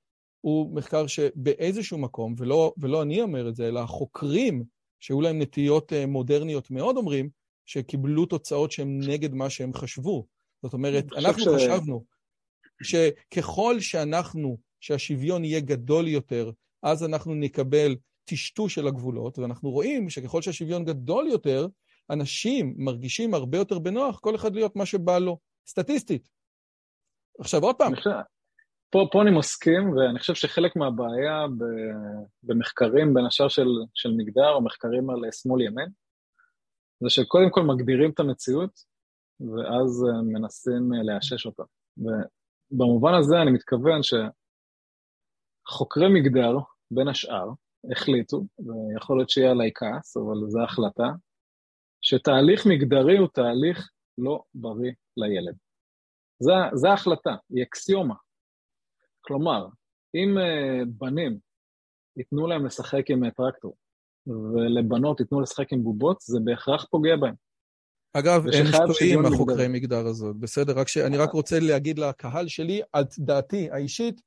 הוא מחקר שבאיזשהו מקום, ולא, ולא אני אומר את זה, אלא החוקרים שהיו להם נטיות מודרניות מאוד אומרים, שקיבלו תוצאות שהן נגד מה שהם חשבו. זאת אומרת, אנחנו ש... חשבנו שככל שאנחנו, שהשוויון יהיה גדול יותר, אז אנחנו נקבל טשטוש של הגבולות, ואנחנו רואים שככל שהשוויון גדול יותר, אנשים מרגישים הרבה יותר בנוח, כל אחד להיות מה שבא לו, סטטיסטית. עכשיו עוד פעם. פה, פה אני מסכים, ואני חושב שחלק מהבעיה במחקרים, בין השאר של, של מגדר, או מחקרים על שמאל ימין, זה שקודם כל מגדירים את המציאות, ואז מנסים לאשש אותה. ובמובן הזה אני מתכוון שחוקרי מגדר, בין השאר, החליטו, ויכול להיות שיהיה עליי כעס, אבל זו החלטה, שתהליך מגדרי הוא תהליך לא בריא לילד. זו ההחלטה, היא אקסיומה. כלומר, אם uh, בנים ייתנו להם לשחק עם טרקטור, ולבנות ייתנו לשחק עם בובות, זה בהכרח פוגע בהם. אגב, הם שטועים החוקרי מגדר הזאת, בסדר? רק שאני רק רוצה להגיד לקהל שלי, על דעתי האישית,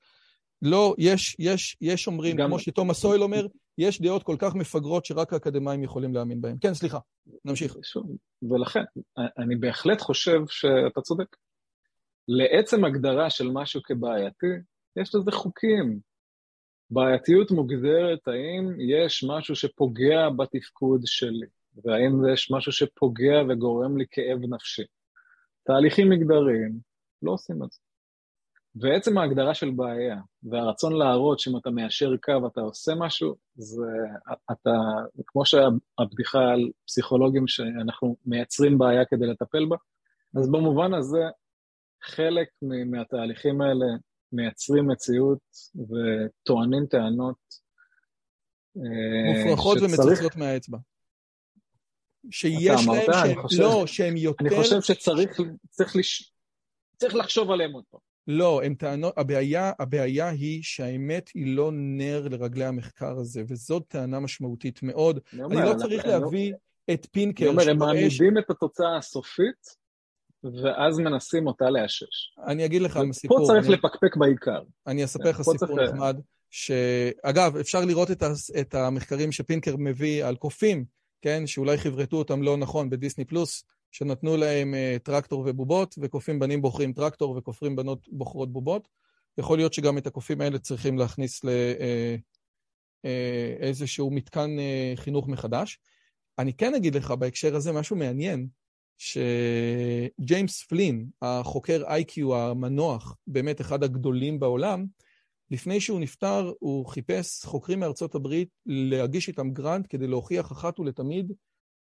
לא, יש, יש, יש אומרים, גם... כמו שתומאס [laughs] סויל אומר, יש דעות כל כך מפגרות שרק האקדמאים יכולים להאמין בהן. כן, סליחה, נמשיך. ולכן, אני בהחלט חושב שאתה צודק. לעצם הגדרה של משהו כבעייתי, יש לזה חוקים. בעייתיות מוגדרת האם יש משהו שפוגע בתפקוד שלי, והאם יש משהו שפוגע וגורם לי כאב נפשי. תהליכים מגדריים לא עושים את זה. ועצם ההגדרה של בעיה, והרצון להראות שאם אתה מיישר קו אתה עושה משהו, זה אתה, כמו שהבדיחה על פסיכולוגים שאנחנו מייצרים בעיה כדי לטפל בה, אז במובן הזה חלק מהתהליכים האלה מייצרים מציאות וטוענים טענות מופרכות שצריך... ומצוצות מהאצבע. שיש להם, שהם, חושב, לא, שהם יותר... אני חושב שצריך צריך, לש... צריך לחשוב עליהם עוד פעם. לא, הם טענות, הבעיה, הבעיה היא שהאמת היא לא נר לרגלי המחקר הזה, וזאת טענה משמעותית מאוד. אני, אומר, אני לא צריך אני להביא אני... את פינקר. אני אומר, הם מעמידים את התוצאה הסופית, ואז מנסים אותה לאשש. אני אגיד לך סיפור. פה צריך אני... לפקפק בעיקר. אני אספר לך סיפור צריך... נחמד, שאגב, אפשר לראות את, ה... את המחקרים שפינקר מביא על קופים, כן, שאולי חברתו אותם לא נכון בדיסני פלוס, שנתנו להם uh, טרקטור ובובות, וקופים בנים בוחרים טרקטור וכופרים בנות בוחרות בובות. יכול להיות שגם את הקופים האלה צריכים להכניס לאיזשהו uh, uh, מתקן חינוך מחדש. אני כן אגיד לך בהקשר הזה משהו מעניין, שג'יימס פלין, החוקר איי-קיו המנוח, באמת אחד הגדולים בעולם, לפני שהוא נפטר, הוא חיפש חוקרים מארצות הברית להגיש איתם גרנט כדי להוכיח אחת ולתמיד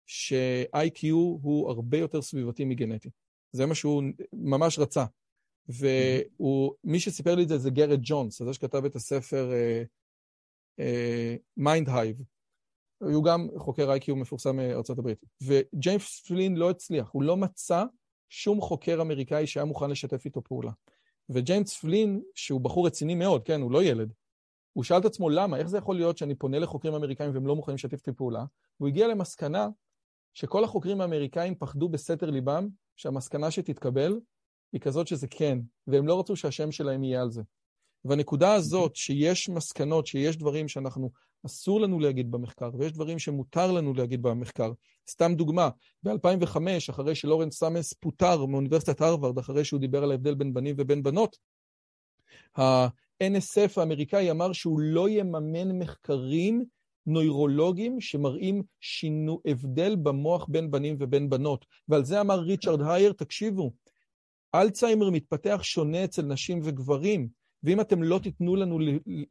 ש-IQ הוא הרבה יותר סביבתי מגנטי. זה מה שהוא ממש רצה. ומי שסיפר לי את זה זה גרד ג'ונס, זה שכתב את הספר Hive אה, Mind. אה, הוא גם חוקר IQ מפורסם מארצות הברית. וג'יימס פלין לא הצליח, הוא לא מצא שום חוקר אמריקאי שהיה מוכן לשתף איתו פעולה. וג'יימס פלין, שהוא בחור רציני מאוד, כן, הוא לא ילד, הוא שאל את עצמו למה, איך זה יכול להיות שאני פונה לחוקרים אמריקאים והם לא מוכנים לשתף איתי פעולה? הוא הגיע למסקנה שכל החוקרים האמריקאים פחדו בסתר ליבם שהמסקנה שתתקבל היא כזאת שזה כן, והם לא רצו שהשם שלהם יהיה על זה. והנקודה הזאת, שיש מסקנות, שיש דברים שאנחנו, אסור לנו להגיד במחקר, ויש דברים שמותר לנו להגיד במחקר. סתם דוגמה, ב-2005, אחרי שלורנס סאמס פוטר מאוניברסיטת הרווארד, אחרי שהוא דיבר על ההבדל בין בנים ובין בנות, ה-NSF האמריקאי אמר שהוא לא יממן מחקרים נוירולוגיים שמראים שינו הבדל במוח בין בנים ובין בנות. ועל זה אמר ריצ'רד הייר, תקשיבו, אלצהיימר מתפתח שונה אצל נשים וגברים, ואם אתם לא תיתנו לנו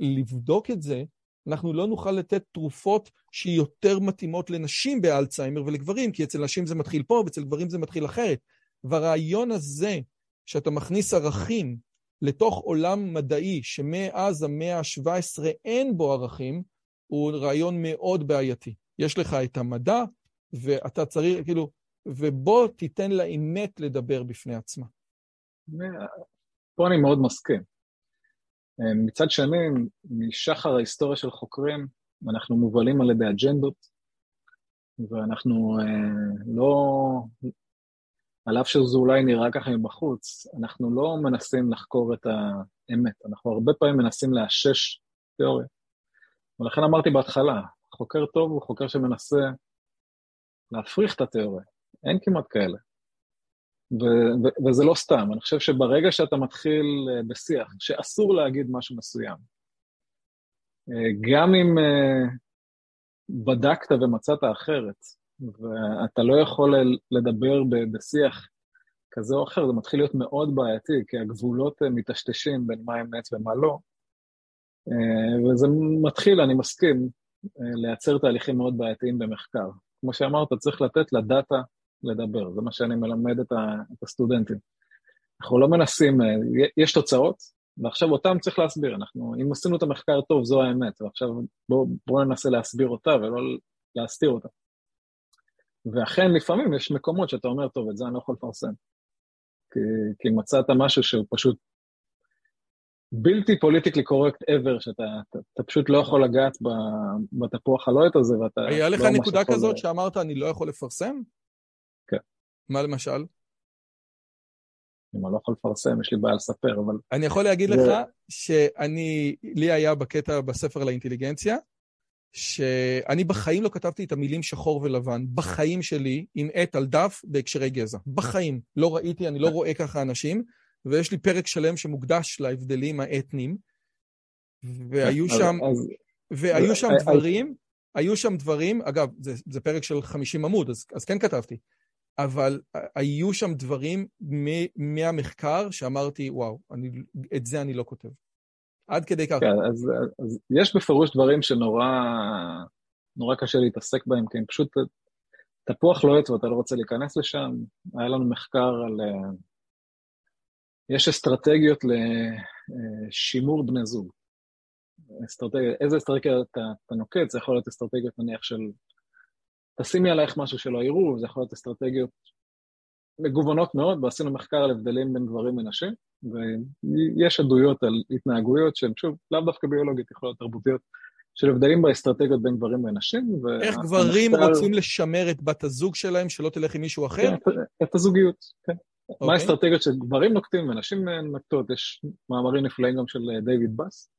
לבדוק את זה, אנחנו לא נוכל לתת תרופות שיותר מתאימות לנשים באלצהיימר ולגברים, כי אצל נשים זה מתחיל פה ואצל גברים זה מתחיל אחרת. והרעיון הזה, שאתה מכניס ערכים לתוך עולם מדעי שמאז המאה ה-17 אין בו ערכים, הוא רעיון מאוד בעייתי. יש לך את המדע, ואתה צריך, כאילו, ובוא תיתן לאמת לדבר בפני עצמה. פה אני מאוד מסכים. מצד שני, משחר ההיסטוריה של חוקרים, אנחנו מובלים על ידי אג'נדות, ואנחנו אה, לא, על אף שזה אולי נראה ככה מבחוץ, אנחנו לא מנסים לחקור את האמת, אנחנו הרבה פעמים מנסים לאשש תיאוריה. ולכן אמרתי בהתחלה, חוקר טוב הוא חוקר שמנסה להפריך את התיאוריה, אין כמעט כאלה. ו- ו- וזה לא סתם, אני חושב שברגע שאתה מתחיל uh, בשיח, שאסור להגיד משהו מסוים, uh, גם אם uh, בדקת ומצאת אחרת, ואתה לא יכול לדבר בשיח כזה או אחר, זה מתחיל להיות מאוד בעייתי, כי הגבולות מטשטשים בין מה אמת ומה לא, וזה מתחיל, אני מסכים, לייצר תהליכים מאוד בעייתיים במחקר. כמו שאמרת, צריך לתת לדאטה לדבר, זה מה שאני מלמד את, ה, את הסטודנטים. אנחנו לא מנסים, אה, יש תוצאות, ועכשיו אותם צריך להסביר. אנחנו, אם עשינו את המחקר טוב, זו האמת, ועכשיו בואו בוא ננסה להסביר אותה ולא להסתיר אותה. ואכן, לפעמים יש מקומות שאתה אומר, טוב, את זה אני לא יכול לפרסם. כי, כי מצאת משהו שהוא פשוט בלתי פוליטיקלי קורקט ever, שאתה אתה, אתה פשוט לא יכול לגעת בתפוח הלוהט הזה, ואתה... היה לך לא נקודה כזאת ל... שאמרת, אני לא יכול לפרסם? מה למשל? אני לא יכול לפרסם, יש לי בעיה לספר, אבל... אני יכול להגיד לך שאני, לי היה בקטע בספר לאינטליגנציה, שאני בחיים לא כתבתי את המילים שחור ולבן, בחיים שלי, עם עט על דף בהקשרי גזע. בחיים. לא ראיתי, אני לא רואה ככה אנשים, ויש לי פרק שלם שמוקדש להבדלים האתניים, והיו שם, והיו שם דברים, היו שם דברים, אגב, זה, זה פרק של 50 עמוד, אז, אז כן כתבתי. אבל היו שם דברים מהמחקר שאמרתי, וואו, אני, את זה אני לא כותב. עד כדי כך. כן, אז, אז יש בפירוש דברים שנורא נורא קשה להתעסק בהם, כי הם פשוט תפוח לוהט ואתה לא רוצה להיכנס לשם. היה לנו מחקר על... אה, יש אסטרטגיות לשימור בני זוג. אסטרטגיה, איזה אסטרטגיה אתה, אתה נוקט, זה יכול להיות אסטרטגיות נניח של תשימי עלייך משהו שלא יראו, זה יכול להיות אסטרטגיות מגוונות מאוד, ועשינו מחקר על הבדלים בין גברים לנשים, ויש עדויות על התנהגויות שהן שוב לאו דווקא ביולוגית, יכולות להיות תרבותיות, של הבדלים באסטרטגיות בין גברים לנשים. איך גברים רוצים לשמר את בת הזוג שלהם, שלא תלך עם מישהו אחר? כן, את הזוגיות, כן. מה אוקיי. האסטרטגיות שגברים נוקטים ונשים נוקטות? יש מאמרים נפלאים גם של דיוויד בס,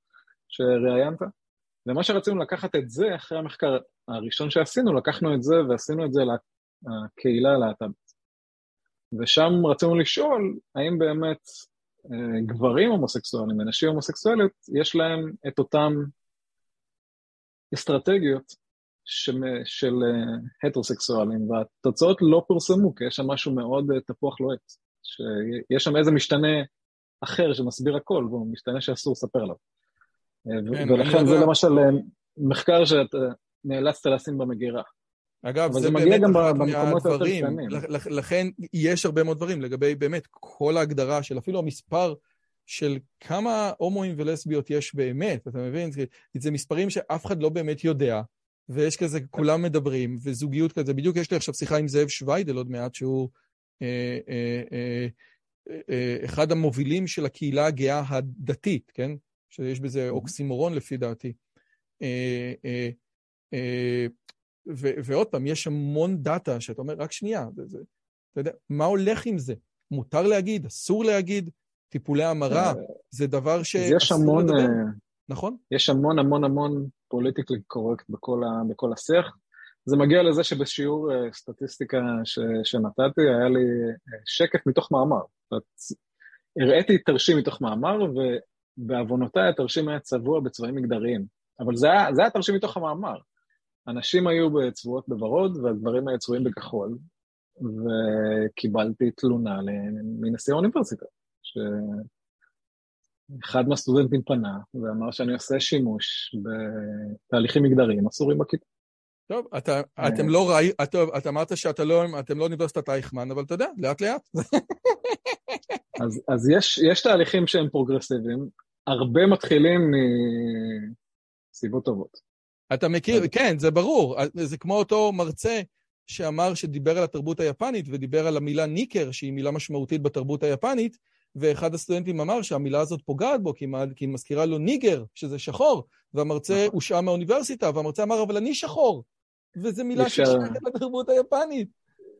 שראיינת, ומה שרצינו לקחת את זה, אחרי המחקר הראשון שעשינו, לקחנו את זה ועשינו את זה לקהילה הלהט"בית. ושם רצינו לשאול, האם באמת אה, גברים הומוסקסואלים ונשים הומוסקסואליות, יש להם את אותם אסטרטגיות של הטרוסקסואלים, והתוצאות לא פורסמו, כי יש שם משהו מאוד תפוח לוהט, שיש שם איזה משתנה אחר שמסביר הכל, והוא משתנה שאסור לספר עליו. כן, ולכן זה למשל מחקר שאתה נאלצת לשים במגירה. אגב, זה, זה מגיע גם במקומות היותר קטנים. לכן יש הרבה מאוד דברים לגבי באמת כל ההגדרה של אפילו המספר של כמה הומואים ולסביות יש באמת, אתה מבין? זה מספרים שאף אחד לא באמת יודע, ויש כזה, כולם מדברים, וזוגיות כזה. בדיוק יש לי עכשיו שיחה עם זאב שוויידל עוד מעט, שהוא אה, אה, אה, אה, אה, אחד המובילים של הקהילה הגאה הדתית, כן? שיש בזה אוקסימורון לפי דעתי. אה, אה, אה, ועוד פעם, יש המון דאטה שאתה אומר, רק שנייה, זה, זה, אתה יודע, מה הולך עם זה? מותר להגיד, אסור להגיד, טיפולי המרה, זה דבר שאסור לדבר, נכון? יש המון המון המון פוליטיקלי קורקט בכל, ה, בכל השיח. זה מגיע לזה שבשיעור סטטיסטיקה ש, שנתתי, היה לי שקף מתוך מאמר. הראיתי תרשים מתוך מאמר, ובעוונותיי התרשים היה צבוע בצבעים מגדריים. אבל זה היה, זה היה תרשים מתוך המאמר. הנשים היו צבועות בוורוד והגברים היו צבועים בכחול, וקיבלתי תלונה מנשיא האוניברסיטה, שאחד מהסטודנטים פנה ואמר שאני עושה שימוש בתהליכים מגדריים אסורים בכיתה. טוב, אתה, אתם לא ראי, טוב, אתה אמרת שאתם לא, לא אוניברסיטת אייכמן, אבל אתה יודע, לאט לאט. [laughs] אז, אז יש, יש תהליכים שהם פרוגרסיביים, הרבה מתחילים מסיבות טובות. אתה מכיר, כן, זה ברור. זה כמו אותו מרצה שאמר שדיבר על התרבות היפנית ודיבר על המילה ניקר, שהיא מילה משמעותית בתרבות היפנית, ואחד הסטודנטים אמר שהמילה הזאת פוגעת בו, כי היא מזכירה לו ניגר, שזה שחור, והמרצה נכון. הושעה מהאוניברסיטה, והמרצה אמר, אבל אני שחור, וזו מילה ששייכת לתרבות היפנית.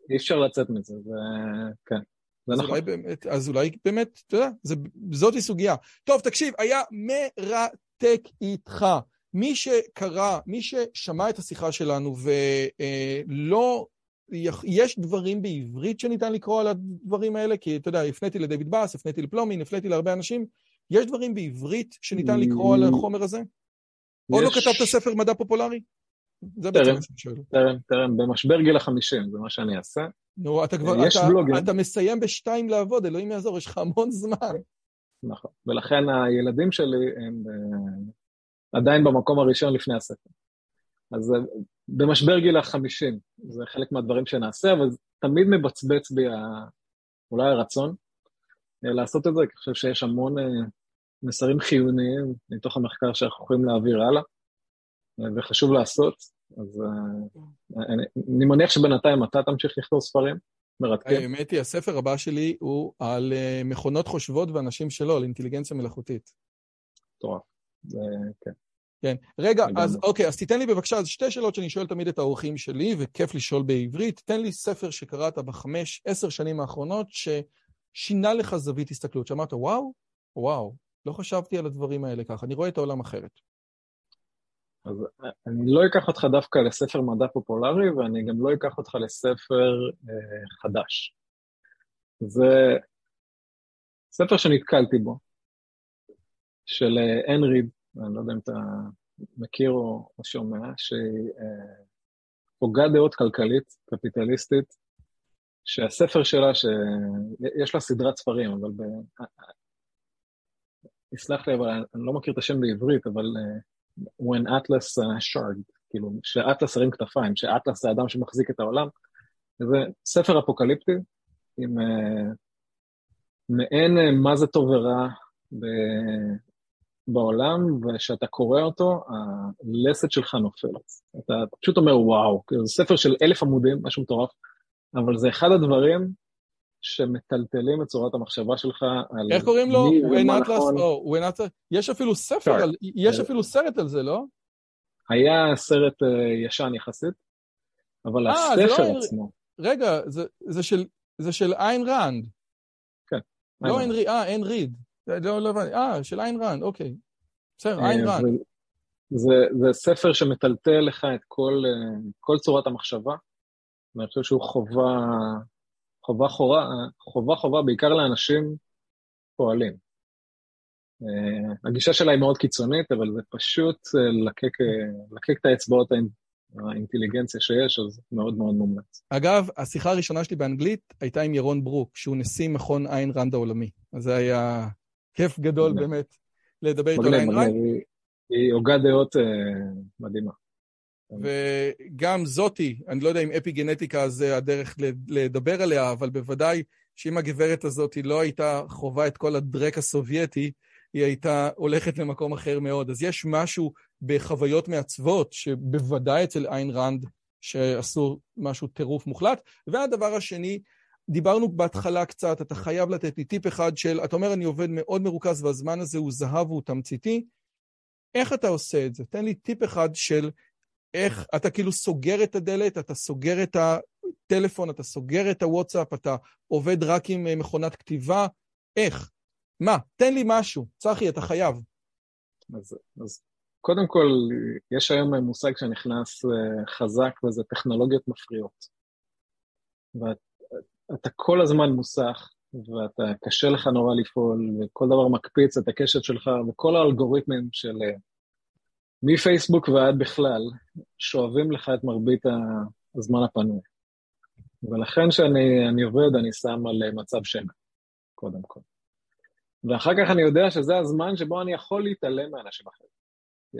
אי אפשר לצאת מזה, זה... כן. זה נכון. אולי באמת, אז אולי באמת, אתה יודע, זאתי סוגיה. טוב, תקשיב, היה מרתק איתך. מי שקרא, מי ששמע את השיחה שלנו ולא... יש דברים בעברית שניתן לקרוא על הדברים האלה, כי אתה יודע, הפניתי לדויד באס, הפניתי לפלומין, הפניתי להרבה אנשים. יש דברים בעברית שניתן לקרוא על החומר הזה? או לא כתבת ספר מדע פופולרי? זה בעצם מה שאני שואל. תרם, תרם, במשבר גיל החמישים, זה מה שאני אעשה. נו, אתה כבר, אתה, אתה מסיים בשתיים לעבוד, אלוהים יעזור, יש לך המון זמן. נכון, ולכן הילדים שלי הם עדיין במקום הראשון לפני הספר. אז אה, במשבר גיל החמישים, זה חלק מהדברים שנעשה, אבל תמיד מבצבץ בי אולי הרצון אה, לעשות את זה, כי אני חושב שיש המון אה, מסרים חיוניים מתוך המחקר שאנחנו יכולים להעביר הלאה, וחשוב לעשות. אז אני, אני מניח שבינתיים אתה תמשיך לכתוב ספרים מרתקים. האמת היא, הספר הבא שלי הוא על מכונות חושבות ואנשים שלו, על אינטליגנציה מלאכותית. מטורף. זה, כן. כן. רגע, אז אוקיי, אז תיתן לי בבקשה, אז שתי שאלות שאני שואל תמיד את האורחים שלי, וכיף לשאול בעברית. תן לי ספר שקראת בחמש, עשר שנים האחרונות, ששינה לך זווית הסתכלות, שאמרת, וואו, וואו, לא חשבתי על הדברים האלה ככה, אני רואה את העולם אחרת. אז אני לא אקח אותך דווקא לספר מדע פופולרי, ואני גם לא אקח אותך לספר אה, חדש. זה ספר שנתקלתי בו, של אה, ריד, אני לא יודע אם אתה מכיר או, או שומע, שהיא אה, הוגה דעות כלכלית, קפיטליסטית, שהספר שלה, שיש לה סדרת ספרים, אבל ב... יסלח לי, אבל אני לא מכיר את השם בעברית, אבל uh, When Atlas Shard, כאילו, שאטלס הרים כתפיים, שאטלס זה האדם שמחזיק את העולם, זה ספר אפוקליפטי עם uh, מעין uh, מה זה טוב ורע בעולם, וכשאתה קורא אותו, הלסת שלך נופלת. אתה פשוט אומר, וואו, זה ספר של אלף עמודים, משהו מטורף, אבל זה אחד הדברים שמטלטלים את צורת המחשבה שלך על... איך קוראים לו? Atlas, יש אפילו ספר, על, יש אפילו סרט על זה, לא? היה סרט uh, ישן יחסית, אבל 아, הספר לא עצמו... רגע, זה, זה, של, זה של איין ראנד. כן. לא איין ריד, אה, איין ריד. לא, לא הבנתי. אה, של איין ראנד, אוקיי. בסדר, איין ראנד. זה, זה ספר שמטלטל לך את כל, אה, כל צורת המחשבה, ואני חושב שהוא חובה, חובה חובה, חובה חובה בעיקר לאנשים פועלים. Uh, הגישה שלה היא מאוד קיצונית, אבל זה פשוט לקק, לקק את האצבעות האינטליגנציה שיש, אז מאוד מאוד מומלץ. אגב, השיחה הראשונה שלי באנגלית הייתה עם ירון ברוק, שהוא נשיא מכון איין ראנד העולמי. אז זה היה כיף גדול באמת לדבר איתו על ראנד. היא הוגה דעות uh, מדהימה. וגם זאתי, אני לא יודע אם אפי גנטיקה זה הדרך לדבר עליה, אבל בוודאי שאם הגברת הזאת לא הייתה חווה את כל הדרק הסובייטי, היא הייתה הולכת למקום אחר מאוד. אז יש משהו בחוויות מעצבות, שבוודאי אצל איין ראנד, שעשו משהו טירוף מוחלט. והדבר השני, דיברנו בהתחלה קצת, אתה חייב לתת לי טיפ אחד של, אתה אומר, אני עובד מאוד מרוכז והזמן הזה הוא זהב והוא תמציתי. איך אתה עושה את זה? תן לי טיפ אחד של איך אתה כאילו סוגר את הדלת, אתה סוגר את הטלפון, אתה סוגר את הוואטסאפ, אתה עובד רק עם אה, מכונת כתיבה, איך? מה? תן לי משהו. צחי, אתה חייב. אז, אז קודם כל, יש היום מושג שנכנס אה, חזק, וזה טכנולוגיות מפריעות. ואתה כל הזמן מוסך, ואתה קשה לך נורא לפעול, וכל דבר מקפיץ את הקשת שלך, וכל האלגוריתמים של אה, מפייסבוק ועד בכלל, שואבים לך את מרבית הזמן הפנוי. ולכן כשאני עובד, אני שם על אה, מצב שמן, קודם כל. ואחר כך אני יודע שזה הזמן שבו אני יכול להתעלם מאנשים אחרים.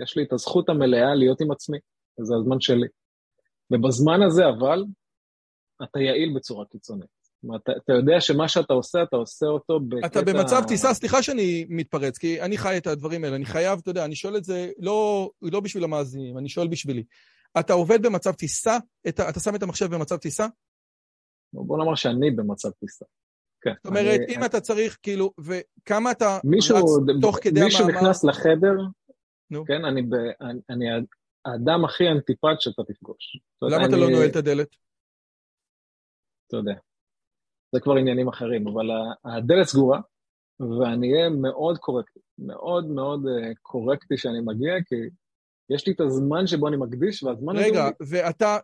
יש לי את הזכות המלאה להיות עם עצמי, וזה הזמן שלי. ובזמן הזה, אבל, אתה יעיל בצורה קיצונית. אתה, אתה יודע שמה שאתה עושה, אתה עושה אותו בקטע... אתה במצב טיסה, סליחה שאני מתפרץ, כי אני חי את הדברים האלה, אני חייב, אתה יודע, אני שואל את זה לא, לא בשביל המאזינים, אני שואל בשבילי. אתה עובד במצב טיסה? אתה, אתה שם את המחשב במצב טיסה? בוא נאמר שאני במצב טיסה. כן. זאת אומרת, אני, אם אני... אתה צריך, כאילו, וכמה אתה מישהו, רץ תוך כדי המאמר... מישהו נכנס לחדר, נו. כן, אני, ב, אני, אני האדם הכי אנטיפט שאתה תפגוש. למה אתה לא נועל את הדלת? אתה יודע. זה כבר עניינים אחרים, אבל הדלת סגורה, ואני אהיה מאוד קורקטי, מאוד מאוד אה, קורקטי שאני מגיע, כי יש לי את הזמן שבו אני מקדיש, והזמן הזה... רגע, ואתה,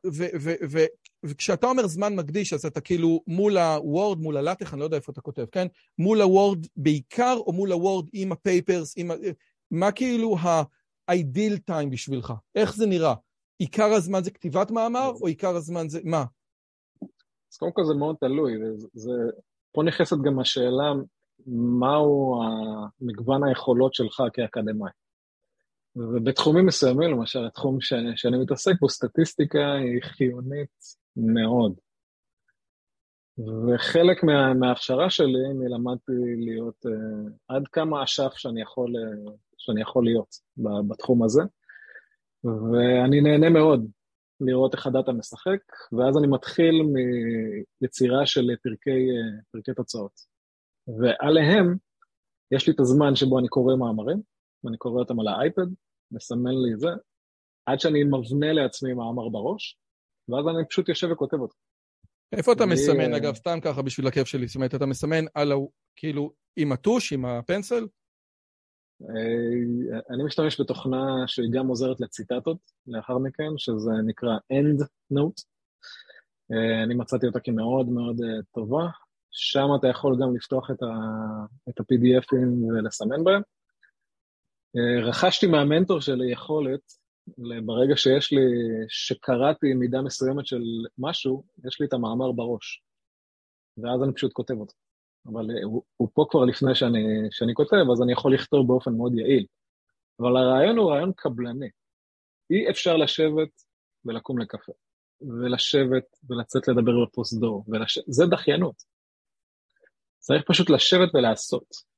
וכשאתה אומר זמן מקדיש, אז אתה כאילו מול ה Word, מול ה LaTeX, אני לא יודע איפה אתה כותב, כן? מול ה Word בעיקר, או מול ה Word עם ה papers, עם ה... מה כאילו ה ideal time בשבילך? איך זה נראה? עיקר הזמן זה כתיבת מאמר, או עיקר הזמן זה... מה? אז קודם כל זה מאוד תלוי, וזה... פה נכנסת גם השאלה מהו מגוון היכולות שלך כאקדמאי. ובתחומים מסוימים, למשל התחום ש... שאני מתעסק בו, סטטיסטיקה היא חיונית מאוד. וחלק מה, מההכשרה שלי, אני למדתי להיות uh, עד כמה אשף שאני יכול, uh, שאני יכול להיות בתחום הזה, ואני נהנה מאוד לראות איך הדאטה משחק, ואז אני מתחיל מיצירה של פרקי, uh, פרקי תוצאות. ועליהם יש לי את הזמן שבו אני קורא מאמרים, ואני קורא אותם על האייפד, מסמן לי זה, עד שאני מבנה לעצמי מאמר בראש, ואז אני פשוט יושב וכותב אותו. איפה אתה מסמן, אגב, סתם ככה בשביל הכיף שלי? זאת אומרת, אתה מסמן על ה... כאילו, עם הטוש, עם הפנסל? אה, אני משתמש בתוכנה שהיא גם עוזרת לציטטות לאחר מכן, שזה נקרא End Note. אה, אני מצאתי אותה כמאוד מאוד אה, טובה. שם אתה יכול גם לפתוח את, ה-PDFים ולסמן בהם. רכשתי מהמנטור שלי יכולת ברגע שיש לי, שקראתי מידה מסוימת של משהו, יש לי את המאמר בראש. ואז אני פשוט כותב אותו. אבל אה, הוא, הוא פה כבר לפני שאני, שאני כותב, אז אני יכול לכתוב באופן מאוד יעיל. אבל הרעיון הוא רעיון קבלני. אי אפשר לשבת ולקום לקפה, ולשבת ולצאת לדבר בפוסט-דור, ולש... זה דחיינות. צריך פשוט לשבת ולעשות.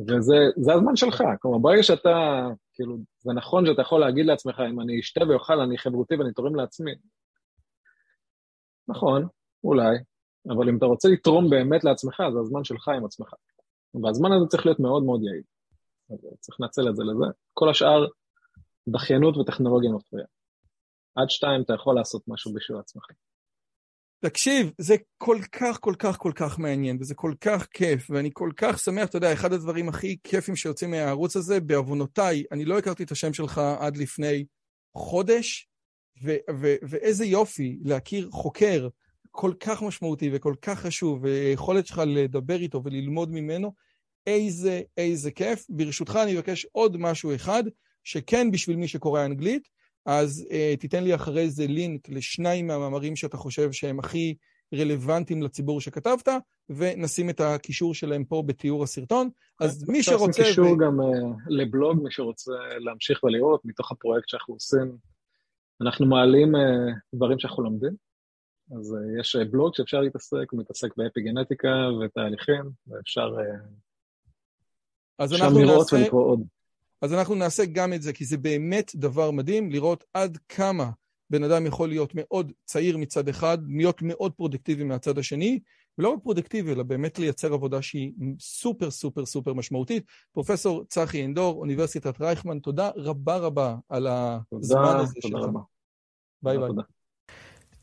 וזה הזמן שלך, כלומר ברגע שאתה, כאילו, זה נכון שאתה יכול להגיד לעצמך, אם אני אשתה ואוכל, אני חברותי ואני תורם לעצמי. נכון, אולי, אבל אם אתה רוצה לתרום באמת לעצמך, זה הזמן שלך עם עצמך. והזמן הזה צריך להיות מאוד מאוד יעיל. צריך לנצל את זה לזה. כל השאר, דחיינות וטכנולוגיה מפריעה. עד שתיים אתה יכול לעשות משהו בשביל עצמך. תקשיב, זה כל כך, כל כך, כל כך מעניין, וזה כל כך כיף, ואני כל כך שמח, אתה יודע, אחד הדברים הכי כיפים שיוצאים מהערוץ הזה, בעוונותיי, אני לא הכרתי את השם שלך עד לפני חודש, ו- ו- ואיזה יופי להכיר חוקר כל כך משמעותי וכל כך חשוב, ויכולת שלך לדבר איתו וללמוד ממנו, איזה, איזה כיף. ברשותך אני אבקש עוד משהו אחד, שכן בשביל מי שקורא אנגלית, אז תיתן לי אחרי זה לינק לשניים מהמאמרים שאתה חושב שהם הכי רלוונטיים לציבור שכתבת, ונשים את הקישור שלהם פה בתיאור הסרטון. אז מי שרוצה... לשים קישור גם לבלוג, מי שרוצה להמשיך ולראות מתוך הפרויקט שאנחנו עושים. אנחנו מעלים דברים שאנחנו לומדים, אז יש בלוג שאפשר להתעסק, הוא מתעסק באפיגנטיקה ותהליכים, ואפשר לראות ולקרוא עוד. אז אנחנו נעשה גם את זה, כי זה באמת דבר מדהים לראות עד כמה בן אדם יכול להיות מאוד צעיר מצד אחד, להיות מאוד productive מהצד השני, ולא רק productive, אלא באמת לייצר עבודה שהיא סופר סופר סופר משמעותית. פרופסור צחי עין-דור, אוניברסיטת רייכמן, תודה רבה רבה על הזמן הזה שלך. תודה רבה. ביי ביי.